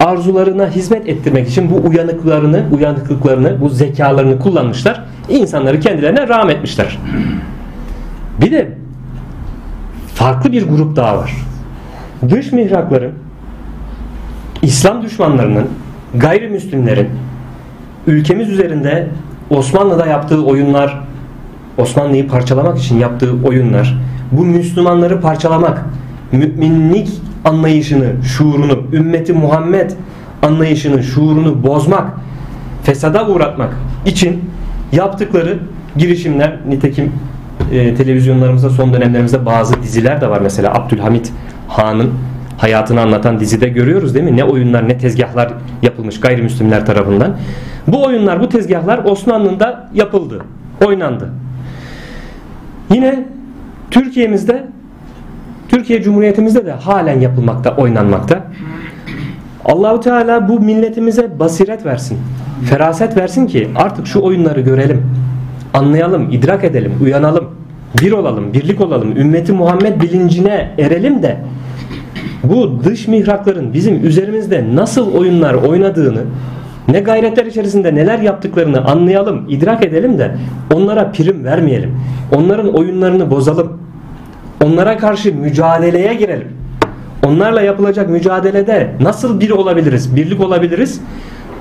arzularına hizmet ettirmek için bu uyanıklarını, uyanıklıklarını, bu zekalarını kullanmışlar. İnsanları kendilerine rağm etmişler. Bir de farklı bir grup daha var. Dış mihrakların İslam düşmanlarının, gayrimüslimlerin ülkemiz üzerinde Osmanlı'da yaptığı oyunlar, Osmanlı'yı parçalamak için yaptığı oyunlar, bu Müslümanları parçalamak, müminlik anlayışını, şuurunu, ümmeti Muhammed anlayışını, şuurunu bozmak, fesada uğratmak için yaptıkları girişimler nitekim e, televizyonlarımızda son dönemlerimizde bazı diziler de var mesela Abdülhamit Han'ın hayatını anlatan dizide görüyoruz değil mi? Ne oyunlar ne tezgahlar yapılmış gayrimüslimler tarafından. Bu oyunlar bu tezgahlar Osmanlı'da yapıldı. Oynandı. Yine Türkiye'mizde Türkiye Cumhuriyetimizde de halen yapılmakta, oynanmakta. Allahu Teala bu milletimize basiret versin. Feraset versin ki artık şu oyunları görelim. Anlayalım, idrak edelim, uyanalım. Bir olalım, birlik olalım. Ümmeti Muhammed bilincine erelim de bu dış mihrakların bizim üzerimizde nasıl oyunlar oynadığını ne gayretler içerisinde neler yaptıklarını anlayalım, idrak edelim de onlara prim vermeyelim. Onların oyunlarını bozalım. Onlara karşı mücadeleye girelim. Onlarla yapılacak mücadelede nasıl bir olabiliriz, birlik olabiliriz?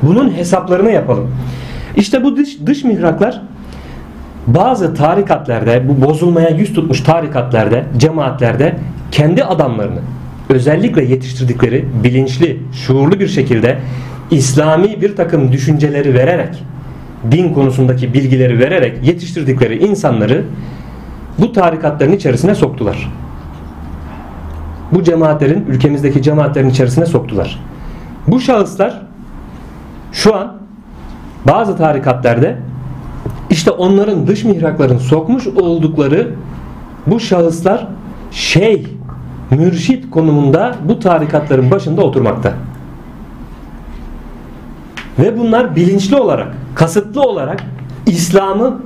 Bunun hesaplarını yapalım. İşte bu dış, dış mihraklar bazı tarikatlerde, bu bozulmaya yüz tutmuş tarikatlerde, cemaatlerde kendi adamlarını özellikle yetiştirdikleri bilinçli, şuurlu bir şekilde İslami bir takım düşünceleri vererek, din konusundaki bilgileri vererek yetiştirdikleri insanları bu tarikatların içerisine soktular. Bu cemaatlerin, ülkemizdeki cemaatlerin içerisine soktular. Bu şahıslar şu an bazı tarikatlarda işte onların dış mihrakların sokmuş oldukları bu şahıslar şey, mürşit konumunda bu tarikatların başında oturmakta. Ve bunlar bilinçli olarak, kasıtlı olarak İslam'ı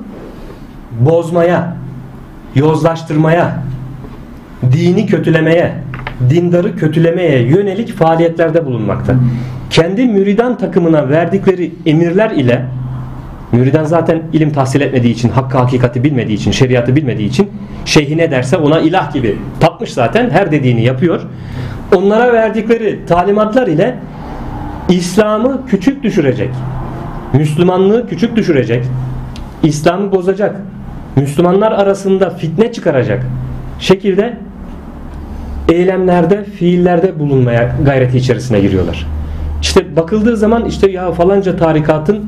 bozmaya, yozlaştırmaya, dini kötülemeye, dindarı kötülemeye yönelik faaliyetlerde bulunmakta. Kendi müridan takımına verdikleri emirler ile müridan zaten ilim tahsil etmediği için, hakkı hakikati bilmediği için, şeriatı bilmediği için şeyhi ne derse ona ilah gibi tapmış zaten her dediğini yapıyor. Onlara verdikleri talimatlar ile İslam'ı küçük düşürecek. Müslümanlığı küçük düşürecek. İslam'ı bozacak. Müslümanlar arasında fitne çıkaracak şekilde eylemlerde, fiillerde bulunmaya gayreti içerisine giriyorlar. İşte bakıldığı zaman işte ya falanca tarikatın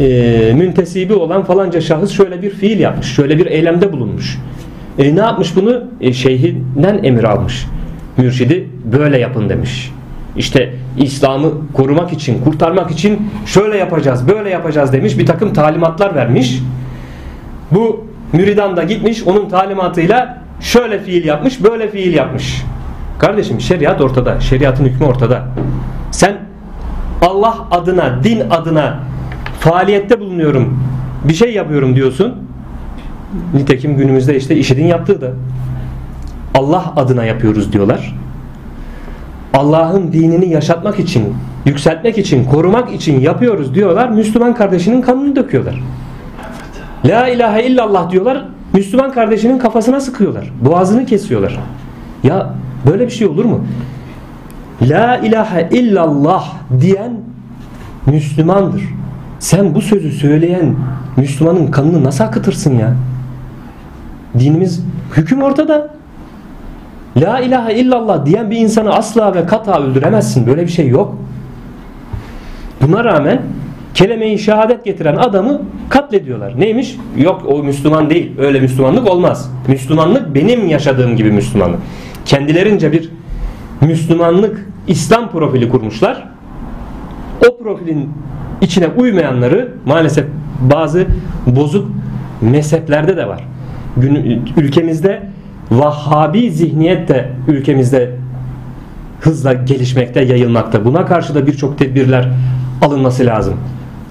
e, müntesibi olan falanca şahıs şöyle bir fiil yapmış, şöyle bir eylemde bulunmuş. E, ne yapmış bunu? E, şeyhinden emir almış. Mürşidi böyle yapın demiş. İşte İslam'ı korumak için, kurtarmak için şöyle yapacağız, böyle yapacağız demiş. Bir takım talimatlar vermiş. Bu müridan da gitmiş onun talimatıyla şöyle fiil yapmış, böyle fiil yapmış. Kardeşim şeriat ortada. Şeriatın hükmü ortada. Sen Allah adına, din adına faaliyette bulunuyorum, bir şey yapıyorum diyorsun. Nitekim günümüzde işte işidin yaptığı da Allah adına yapıyoruz diyorlar. Allah'ın dinini yaşatmak için, yükseltmek için, korumak için yapıyoruz diyorlar. Müslüman kardeşinin kanını döküyorlar. La ilahe illallah diyorlar. Müslüman kardeşinin kafasına sıkıyorlar. Boğazını kesiyorlar. Ya böyle bir şey olur mu? La ilahe illallah diyen Müslümandır. Sen bu sözü söyleyen Müslümanın kanını nasıl akıtırsın ya? Dinimiz hüküm ortada. La ilahe illallah diyen bir insanı asla ve kata öldüremezsin. Böyle bir şey yok. Buna rağmen kelime-i şehadet getiren adamı katlediyorlar. Neymiş? Yok o Müslüman değil. Öyle Müslümanlık olmaz. Müslümanlık benim yaşadığım gibi Müslümanlık. Kendilerince bir Müslümanlık İslam profili kurmuşlar. O profilin içine uymayanları maalesef bazı bozuk mezheplerde de var. Ülkemizde Vahhabi zihniyet de ülkemizde hızla gelişmekte, yayılmakta. Buna karşı da birçok tedbirler alınması lazım.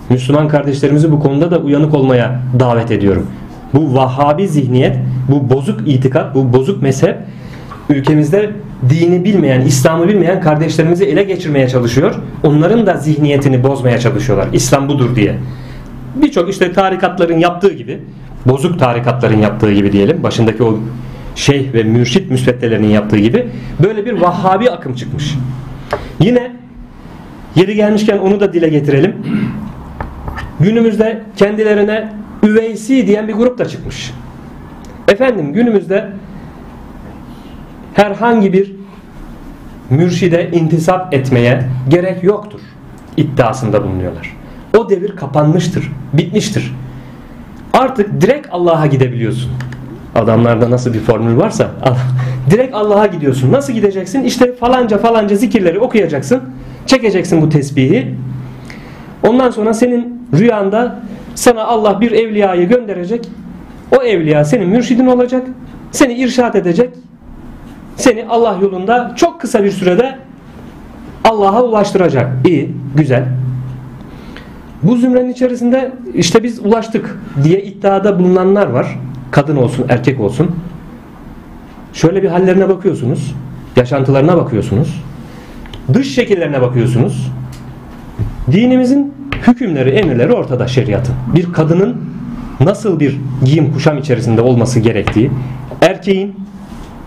Müslüman kardeşlerimizi bu konuda da uyanık olmaya davet ediyorum. Bu Vahhabi zihniyet, bu bozuk itikat, bu bozuk mezhep ülkemizde dini bilmeyen, İslam'ı bilmeyen kardeşlerimizi ele geçirmeye çalışıyor. Onların da zihniyetini bozmaya çalışıyorlar. İslam budur diye. Birçok işte tarikatların yaptığı gibi, bozuk tarikatların yaptığı gibi diyelim. Başındaki o şeyh ve mürşit müsveddelerinin yaptığı gibi böyle bir Vahhabi akım çıkmış. Yine yeri gelmişken onu da dile getirelim. Günümüzde kendilerine üveysi diyen bir grup da çıkmış. Efendim günümüzde herhangi bir mürşide intisap etmeye gerek yoktur iddiasında bulunuyorlar. O devir kapanmıştır, bitmiştir. Artık direkt Allah'a gidebiliyorsun. Adamlarda nasıl bir formül varsa Direkt Allah'a gidiyorsun. Nasıl gideceksin? İşte falanca falanca zikirleri okuyacaksın. Çekeceksin bu tesbihi. Ondan sonra senin rüyanda sana Allah bir evliyayı gönderecek. O evliya senin mürşidin olacak. Seni irşat edecek. Seni Allah yolunda çok kısa bir sürede Allah'a ulaştıracak. İyi, güzel. Bu zümrenin içerisinde işte biz ulaştık diye iddiada bulunanlar var. Kadın olsun, erkek olsun. Şöyle bir hallerine bakıyorsunuz. Yaşantılarına bakıyorsunuz. Dış şekillerine bakıyorsunuz. Dinimizin hükümleri, emirleri ortada şeriatın. Bir kadının nasıl bir giyim kuşam içerisinde olması gerektiği, erkeğin,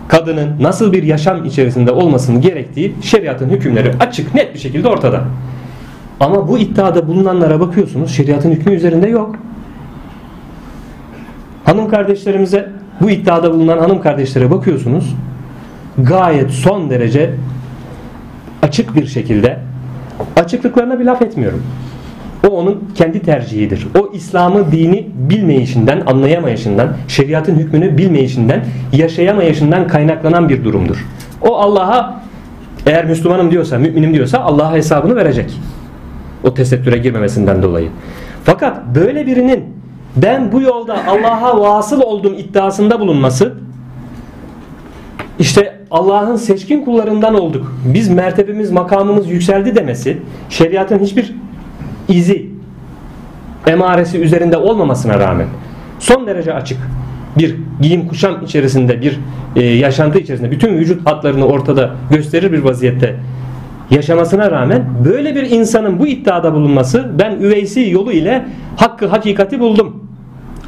kadının nasıl bir yaşam içerisinde olmasının gerektiği şeriatın hükümleri açık, net bir şekilde ortada. Ama bu iddiada bulunanlara bakıyorsunuz, şeriatın hükmü üzerinde yok. Hanım kardeşlerimize, bu iddiada bulunan hanım kardeşlere bakıyorsunuz, gayet son derece açık bir şekilde açıklıklarına bir laf etmiyorum. O onun kendi tercihidir. O İslam'ı dini bilmeyişinden, anlayamayışından, şeriatın hükmünü bilmeyişinden, yaşayamayışından kaynaklanan bir durumdur. O Allah'a eğer Müslümanım diyorsa, müminim diyorsa Allah'a hesabını verecek. O tesettüre girmemesinden dolayı. Fakat böyle birinin ben bu yolda Allah'a vasıl olduğum iddiasında bulunması işte Allah'ın seçkin kullarından olduk. Biz mertebemiz, makamımız yükseldi demesi şeriatın hiçbir izi, emaresi üzerinde olmamasına rağmen son derece açık bir giyim kuşam içerisinde bir e, yaşantı içerisinde bütün vücut hatlarını ortada gösterir bir vaziyette yaşamasına rağmen böyle bir insanın bu iddiada bulunması ben üveysi yolu ile hakkı hakikati buldum.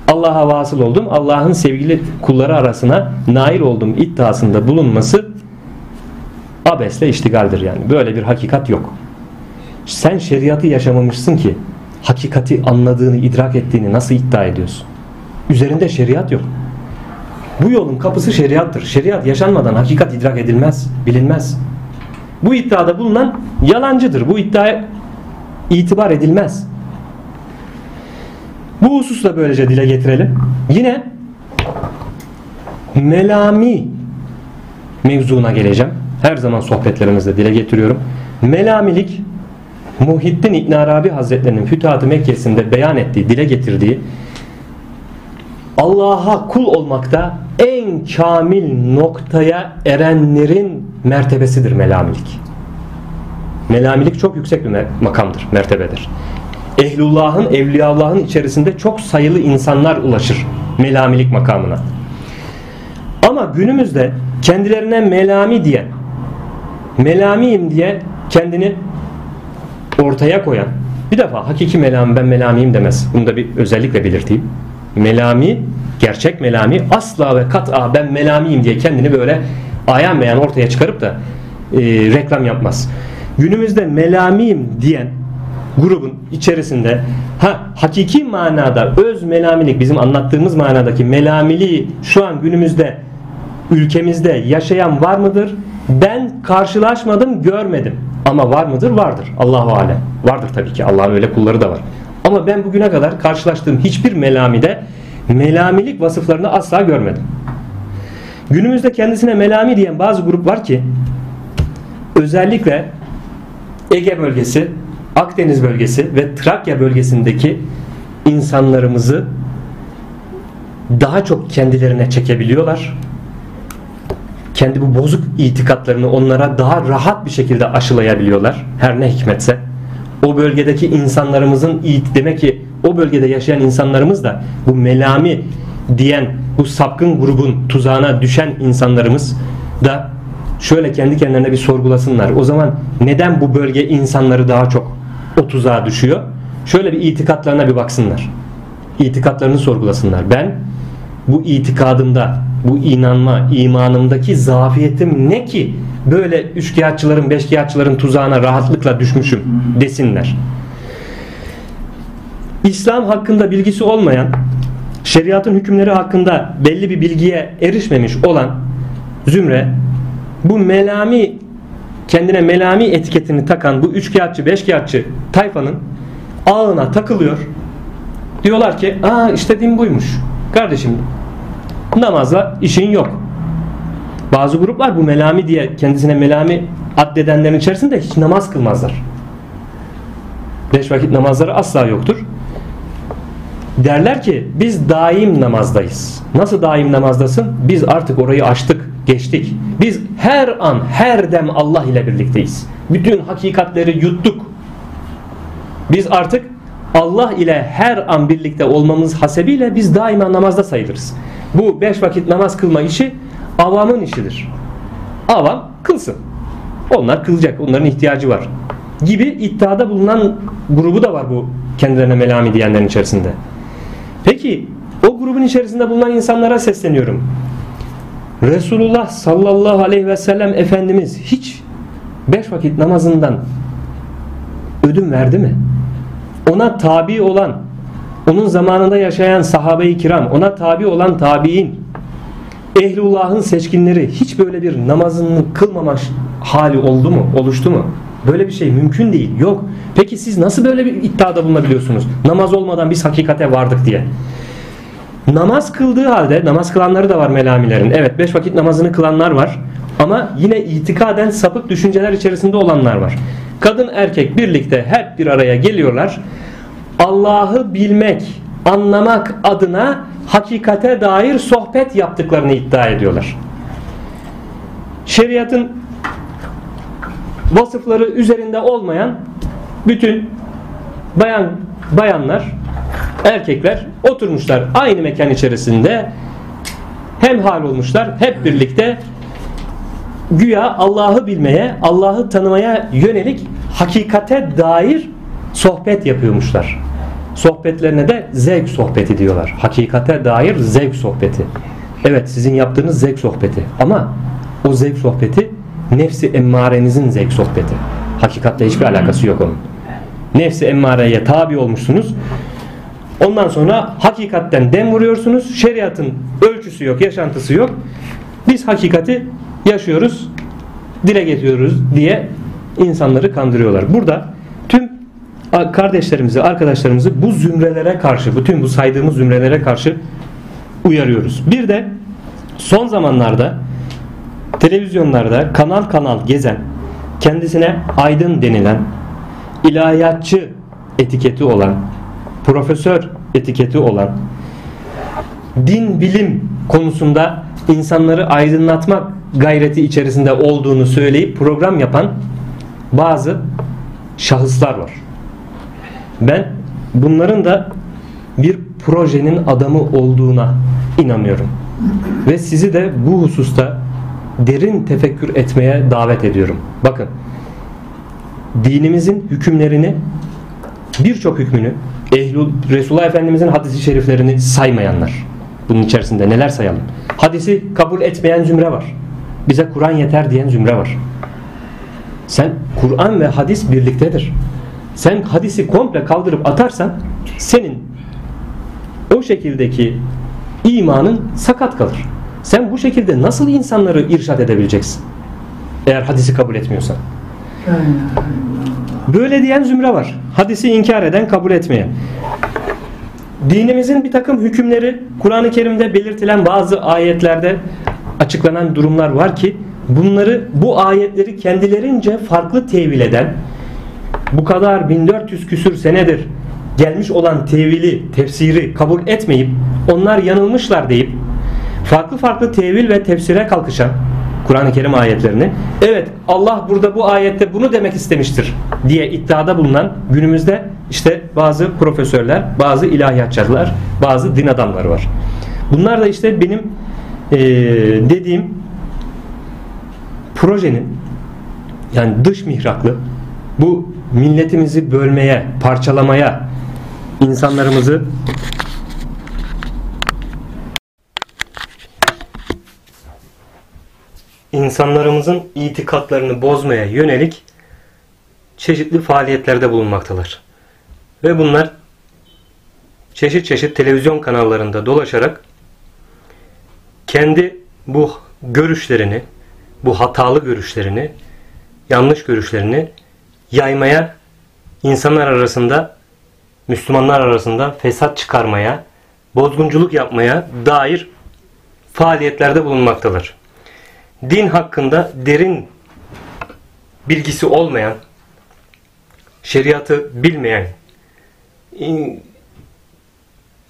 Allah'a vasıl oldum. Allah'ın sevgili kulları arasına nail oldum iddiasında bulunması abesle iştigaldir yani. Böyle bir hakikat yok. Sen şeriatı yaşamamışsın ki hakikati anladığını, idrak ettiğini nasıl iddia ediyorsun? Üzerinde şeriat yok. Bu yolun kapısı şeriattır. Şeriat yaşanmadan hakikat idrak edilmez, bilinmez. Bu iddiada bulunan yalancıdır. Bu iddiaya itibar edilmez. Bu hususu da böylece dile getirelim. Yine melami mevzuna geleceğim. Her zaman sohbetlerimizde dile getiriyorum. Melamilik Muhittin İbn Arabi Hazretlerinin Fütuhat-ı Mekkesi'nde beyan ettiği, dile getirdiği Allah'a kul olmakta en kamil noktaya erenlerin mertebesidir melamilik. Melamilik çok yüksek bir makamdır, mertebedir. Ehlullah'ın, Evliyaullah'ın içerisinde çok sayılı insanlar ulaşır melamilik makamına. Ama günümüzde kendilerine melami diye, melamiyim diye kendini ortaya koyan, bir defa hakiki melami ben melamiyim demez. Bunu da bir özellikle belirteyim. Melami, gerçek melami asla ve kat'a ben melamiyim diye kendini böyle ayan beyan ortaya çıkarıp da e, reklam yapmaz. Günümüzde melamiyim diyen grubun içerisinde ha hakiki manada öz melamilik bizim anlattığımız manadaki melamiliği şu an günümüzde ülkemizde yaşayan var mıdır? Ben karşılaşmadım, görmedim. Ama var mıdır? Vardır. Allahu alem. Vardır tabii ki. Allah'ın öyle kulları da var. Ama ben bugüne kadar karşılaştığım hiçbir melamide melamilik vasıflarını asla görmedim. Günümüzde kendisine melami diyen bazı grup var ki özellikle Ege bölgesi, Akdeniz bölgesi ve Trakya bölgesindeki insanlarımızı daha çok kendilerine çekebiliyorlar. Kendi bu bozuk itikatlarını onlara daha rahat bir şekilde aşılayabiliyorlar. Her ne hikmetse. O bölgedeki insanlarımızın demek ki o bölgede yaşayan insanlarımız da bu melami diyen bu sapkın grubun tuzağına düşen insanlarımız da şöyle kendi kendilerine bir sorgulasınlar. O zaman neden bu bölge insanları daha çok o tuzağa düşüyor? Şöyle bir itikatlarına bir baksınlar. İtikatlarını sorgulasınlar. Ben bu itikadımda, bu inanma, imanımdaki zafiyetim ne ki böyle üçkağıtçıların, beşkağıtçıların tuzağına rahatlıkla düşmüşüm desinler. İslam hakkında bilgisi olmayan, şeriatın hükümleri hakkında belli bir bilgiye erişmemiş olan zümre bu melami kendine melami etiketini takan bu üçkağıtçı, beşkağıtçı tayfanın ağına takılıyor. Diyorlar ki aa işte din buymuş. Kardeşim namazla işin yok. Bazı gruplar bu melami diye kendisine melami addedenlerin içerisinde hiç namaz kılmazlar. Beş vakit namazları asla yoktur. Derler ki biz daim namazdayız. Nasıl daim namazdasın? Biz artık orayı aştık, geçtik. Biz her an, her dem Allah ile birlikteyiz. Bütün hakikatleri yuttuk. Biz artık Allah ile her an birlikte olmamız hasebiyle biz daima namazda sayılırız. Bu beş vakit namaz kılma işi avamın işidir. Avam kılsın. Onlar kılacak. Onların ihtiyacı var. Gibi iddiada bulunan grubu da var bu kendilerine melami diyenlerin içerisinde. Peki o grubun içerisinde bulunan insanlara sesleniyorum. Resulullah sallallahu aleyhi ve sellem Efendimiz hiç beş vakit namazından ödün verdi mi? Ona tabi olan, onun zamanında yaşayan sahabe-i kiram, ona tabi olan tabi'in, ehlullahın seçkinleri hiç böyle bir namazını kılmama hali oldu mu? Oluştu mu? Böyle bir şey mümkün değil. Yok. Peki siz nasıl böyle bir iddiada bulunabiliyorsunuz? Namaz olmadan biz hakikate vardık diye. Namaz kıldığı halde, namaz kılanları da var melamilerin. Evet beş vakit namazını kılanlar var. Ama yine itikaden sapık düşünceler içerisinde olanlar var. Kadın erkek birlikte hep bir araya geliyorlar. Allah'ı bilmek, anlamak adına hakikate dair sohbet yaptıklarını iddia ediyorlar. Şeriatın vasıfları üzerinde olmayan bütün bayan bayanlar, erkekler oturmuşlar aynı mekan içerisinde hem hal olmuşlar hep birlikte güya Allah'ı bilmeye, Allah'ı tanımaya yönelik hakikate dair sohbet yapıyormuşlar. Sohbetlerine de zevk sohbeti diyorlar. Hakikate dair zevk sohbeti. Evet sizin yaptığınız zevk sohbeti ama o zevk sohbeti nefsi emmarenizin zevk sohbeti. Hakikatle hiçbir alakası yok onun. Nefsi emmareye tabi olmuşsunuz. Ondan sonra hakikatten dem vuruyorsunuz. Şeriatın ölçüsü yok, yaşantısı yok. Biz hakikati yaşıyoruz, dile getiriyoruz diye insanları kandırıyorlar. Burada tüm kardeşlerimizi, arkadaşlarımızı bu zümrelere karşı, bütün bu saydığımız zümrelere karşı uyarıyoruz. Bir de son zamanlarda televizyonlarda kanal kanal gezen, kendisine aydın denilen, ilahiyatçı etiketi olan, profesör etiketi olan, din bilim konusunda insanları aydınlatmak gayreti içerisinde olduğunu söyleyip program yapan bazı şahıslar var. Ben bunların da bir projenin adamı olduğuna inanıyorum. Ve sizi de bu hususta derin tefekkür etmeye davet ediyorum. Bakın dinimizin hükümlerini birçok hükmünü Ehlul Resulullah Efendimizin hadisi şeriflerini saymayanlar. Bunun içerisinde neler sayalım? Hadisi kabul etmeyen zümre var. Bize Kur'an yeter diyen zümre var. Sen Kur'an ve hadis birliktedir. Sen hadisi komple kaldırıp atarsan senin o şekildeki imanın sakat kalır. Sen bu şekilde nasıl insanları irşad edebileceksin? Eğer hadisi kabul etmiyorsan. Böyle diyen zümre var. Hadisi inkar eden, kabul etmeyen. Dinimizin bir takım hükümleri Kur'an-ı Kerim'de belirtilen bazı ayetlerde açıklanan durumlar var ki bunları bu ayetleri kendilerince farklı tevil eden bu kadar 1400 küsür senedir gelmiş olan tevili, tefsiri kabul etmeyip onlar yanılmışlar deyip farklı farklı tevil ve tefsire kalkışan Kur'an-ı Kerim ayetlerini evet Allah burada bu ayette bunu demek istemiştir diye iddiada bulunan günümüzde işte bazı profesörler, bazı ilahiyatçılar, bazı din adamları var. Bunlar da işte benim ee, dediğim projenin yani dış mihraklı bu milletimizi bölmeye, parçalamaya, insanlarımızı insanlarımızın itikatlarını bozmaya yönelik çeşitli faaliyetlerde bulunmaktalar. Ve bunlar çeşit çeşit televizyon kanallarında dolaşarak kendi bu görüşlerini, bu hatalı görüşlerini, yanlış görüşlerini yaymaya, insanlar arasında, Müslümanlar arasında fesat çıkarmaya, bozgunculuk yapmaya dair faaliyetlerde bulunmaktalar. Din hakkında derin bilgisi olmayan, şeriatı bilmeyen in-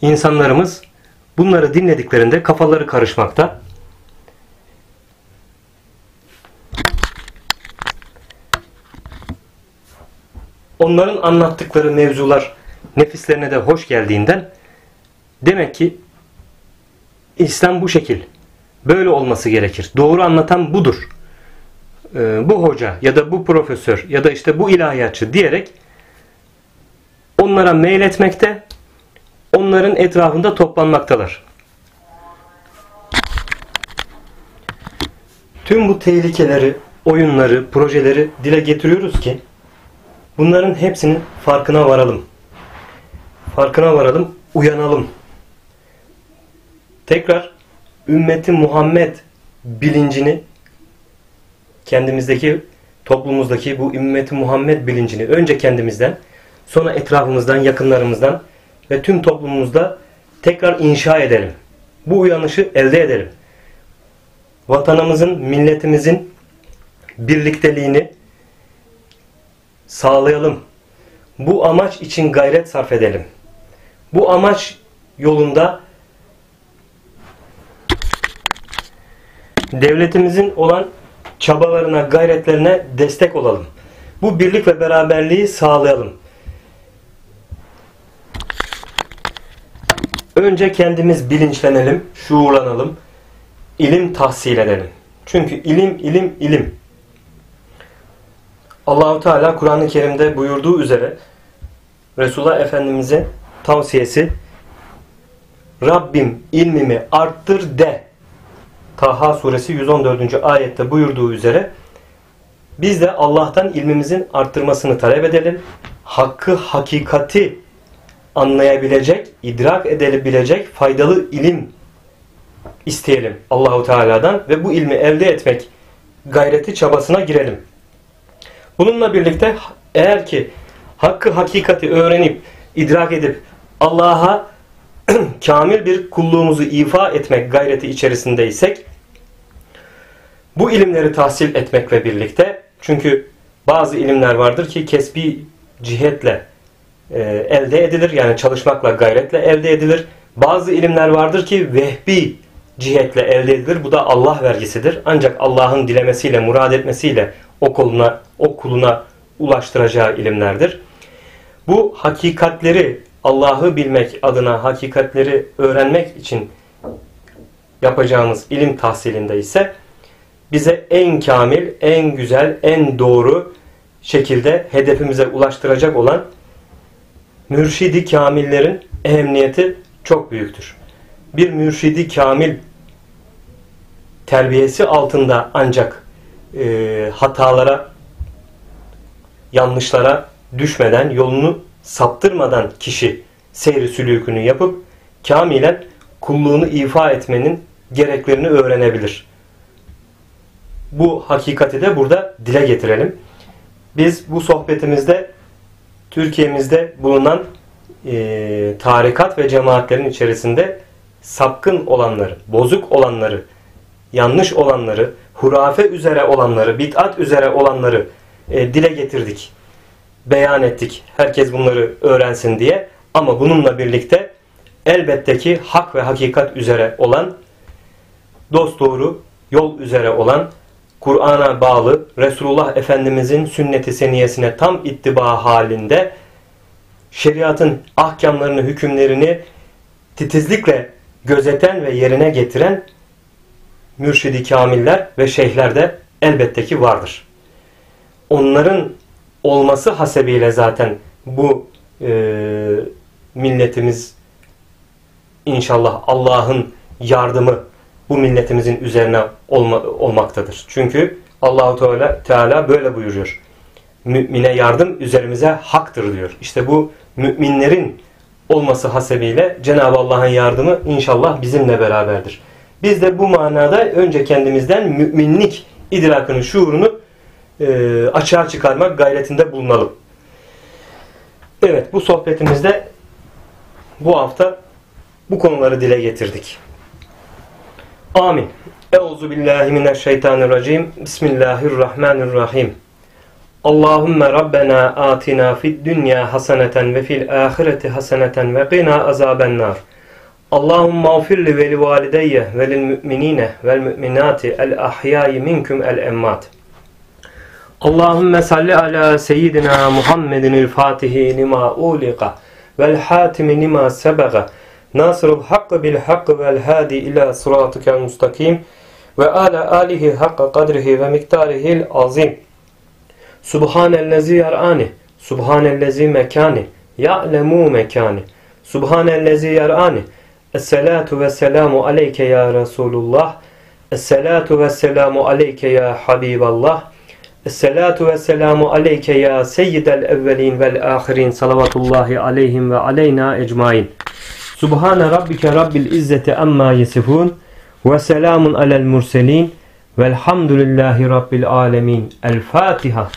insanlarımız bunları dinlediklerinde kafaları karışmakta. Onların anlattıkları mevzular nefislerine de hoş geldiğinden demek ki İslam bu şekil. Böyle olması gerekir. Doğru anlatan budur. Ee, bu hoca ya da bu profesör ya da işte bu ilahiyatçı diyerek onlara meyletmekte, onların etrafında toplanmaktalar. Tüm bu tehlikeleri, oyunları, projeleri dile getiriyoruz ki bunların hepsinin farkına varalım. Farkına varalım, uyanalım. Tekrar ümmeti Muhammed bilincini kendimizdeki toplumumuzdaki bu ümmeti Muhammed bilincini önce kendimizden sonra etrafımızdan, yakınlarımızdan ve tüm toplumumuzda tekrar inşa edelim. Bu uyanışı elde edelim. Vatanımızın, milletimizin birlikteliğini sağlayalım. Bu amaç için gayret sarf edelim. Bu amaç yolunda devletimizin olan çabalarına, gayretlerine destek olalım. Bu birlik ve beraberliği sağlayalım. Önce kendimiz bilinçlenelim, şuurlanalım, ilim tahsil edelim. Çünkü ilim, ilim, ilim. Allahu Teala Kur'an-ı Kerim'de buyurduğu üzere Resulullah Efendimiz'e tavsiyesi Rabbim ilmimi arttır de Taha suresi 114. ayette buyurduğu üzere biz de Allah'tan ilmimizin arttırmasını talep edelim. Hakkı, hakikati anlayabilecek, idrak edebilecek faydalı ilim isteyelim Allahu Teala'dan ve bu ilmi elde etmek gayreti çabasına girelim. Bununla birlikte eğer ki hakkı hakikati öğrenip idrak edip Allah'a kamil bir kulluğumuzu ifa etmek gayreti içerisindeysek bu ilimleri tahsil etmekle birlikte çünkü bazı ilimler vardır ki kesbi cihetle e, elde edilir. Yani çalışmakla, gayretle elde edilir. Bazı ilimler vardır ki vehbi cihetle elde edilir. Bu da Allah vergisidir. Ancak Allah'ın dilemesiyle, murad etmesiyle o kuluna, o kuluna ulaştıracağı ilimlerdir. Bu hakikatleri Allah'ı bilmek adına hakikatleri öğrenmek için yapacağımız ilim tahsilinde ise bize en kamil, en güzel, en doğru şekilde hedefimize ulaştıracak olan mürşidi kamillerin ehemmiyeti çok büyüktür. Bir mürşidi kamil terbiyesi altında ancak e, hatalara, yanlışlara düşmeden, yolunu saptırmadan kişi seyri sülükünü yapıp kamilen kulluğunu ifa etmenin gereklerini öğrenebilir. Bu hakikati de burada dile getirelim. Biz bu sohbetimizde Türkiye'mizde bulunan e, tarikat ve cemaatlerin içerisinde sapkın olanları, bozuk olanları, yanlış olanları, hurafe üzere olanları, bid'at üzere olanları e, dile getirdik. Beyan ettik. Herkes bunları öğrensin diye. Ama bununla birlikte elbette ki hak ve hakikat üzere olan, dosdoğru yol üzere olan, Kur'an'a bağlı, Resulullah Efendimizin sünneti seniyesine tam ittiba halinde şeriatın ahkamlarını, hükümlerini titizlikle gözeten ve yerine getiren mürşidi kamiller ve şeyhler de elbette ki vardır. Onların olması hasebiyle zaten bu e, milletimiz inşallah Allah'ın yardımı bu milletimizin üzerine olma, olmaktadır. Çünkü Allahu Teala, Teala böyle buyuruyor. Mümine yardım üzerimize haktır diyor. İşte bu müminlerin olması hasebiyle Cenab-ı Allah'ın yardımı inşallah bizimle beraberdir. Biz de bu manada önce kendimizden müminlik idrakını, şuurunu e, açığa çıkarmak gayretinde bulunalım. Evet bu sohbetimizde bu hafta bu konuları dile getirdik. Amin. Euzu billahi mineşşeytanirracim. Bismillahirrahmanirrahim. Allahümme Rabbena atina fid dünya haseneten ve fil ahireti haseneten ve qina azabennar. Allahümme mağfirli ve li valideyye ve lil müminine vel müminati el ahyayi minkum el emmat. Allahümme salli ala seyyidina Muhammedin el fatihi lima ulika vel hatimi lima sebaga nasrul hakkı bil hakkı vel hadi ila sıratikel mustakim ve ala alihi hakka kadrihi ve miktarihil azim. Subhanellezi yar'ani, Subhanellezi mekani, ya'lemu mekani, Subhanellezi yar'ani, Esselatu ve selamu aleyke ya Resulullah, Esselatu ve selamu aleyke ya Habiballah, Esselatu ve selamu aleyke ya Seyyidel evvelin vel ahirin, salavatullahi aleyhim ve aleyna ecmain. Subhane rabbike rabbil izzeti amma yesifun, ve selamun alel murselin, velhamdülillahi rabbil alemin. El Fatiha.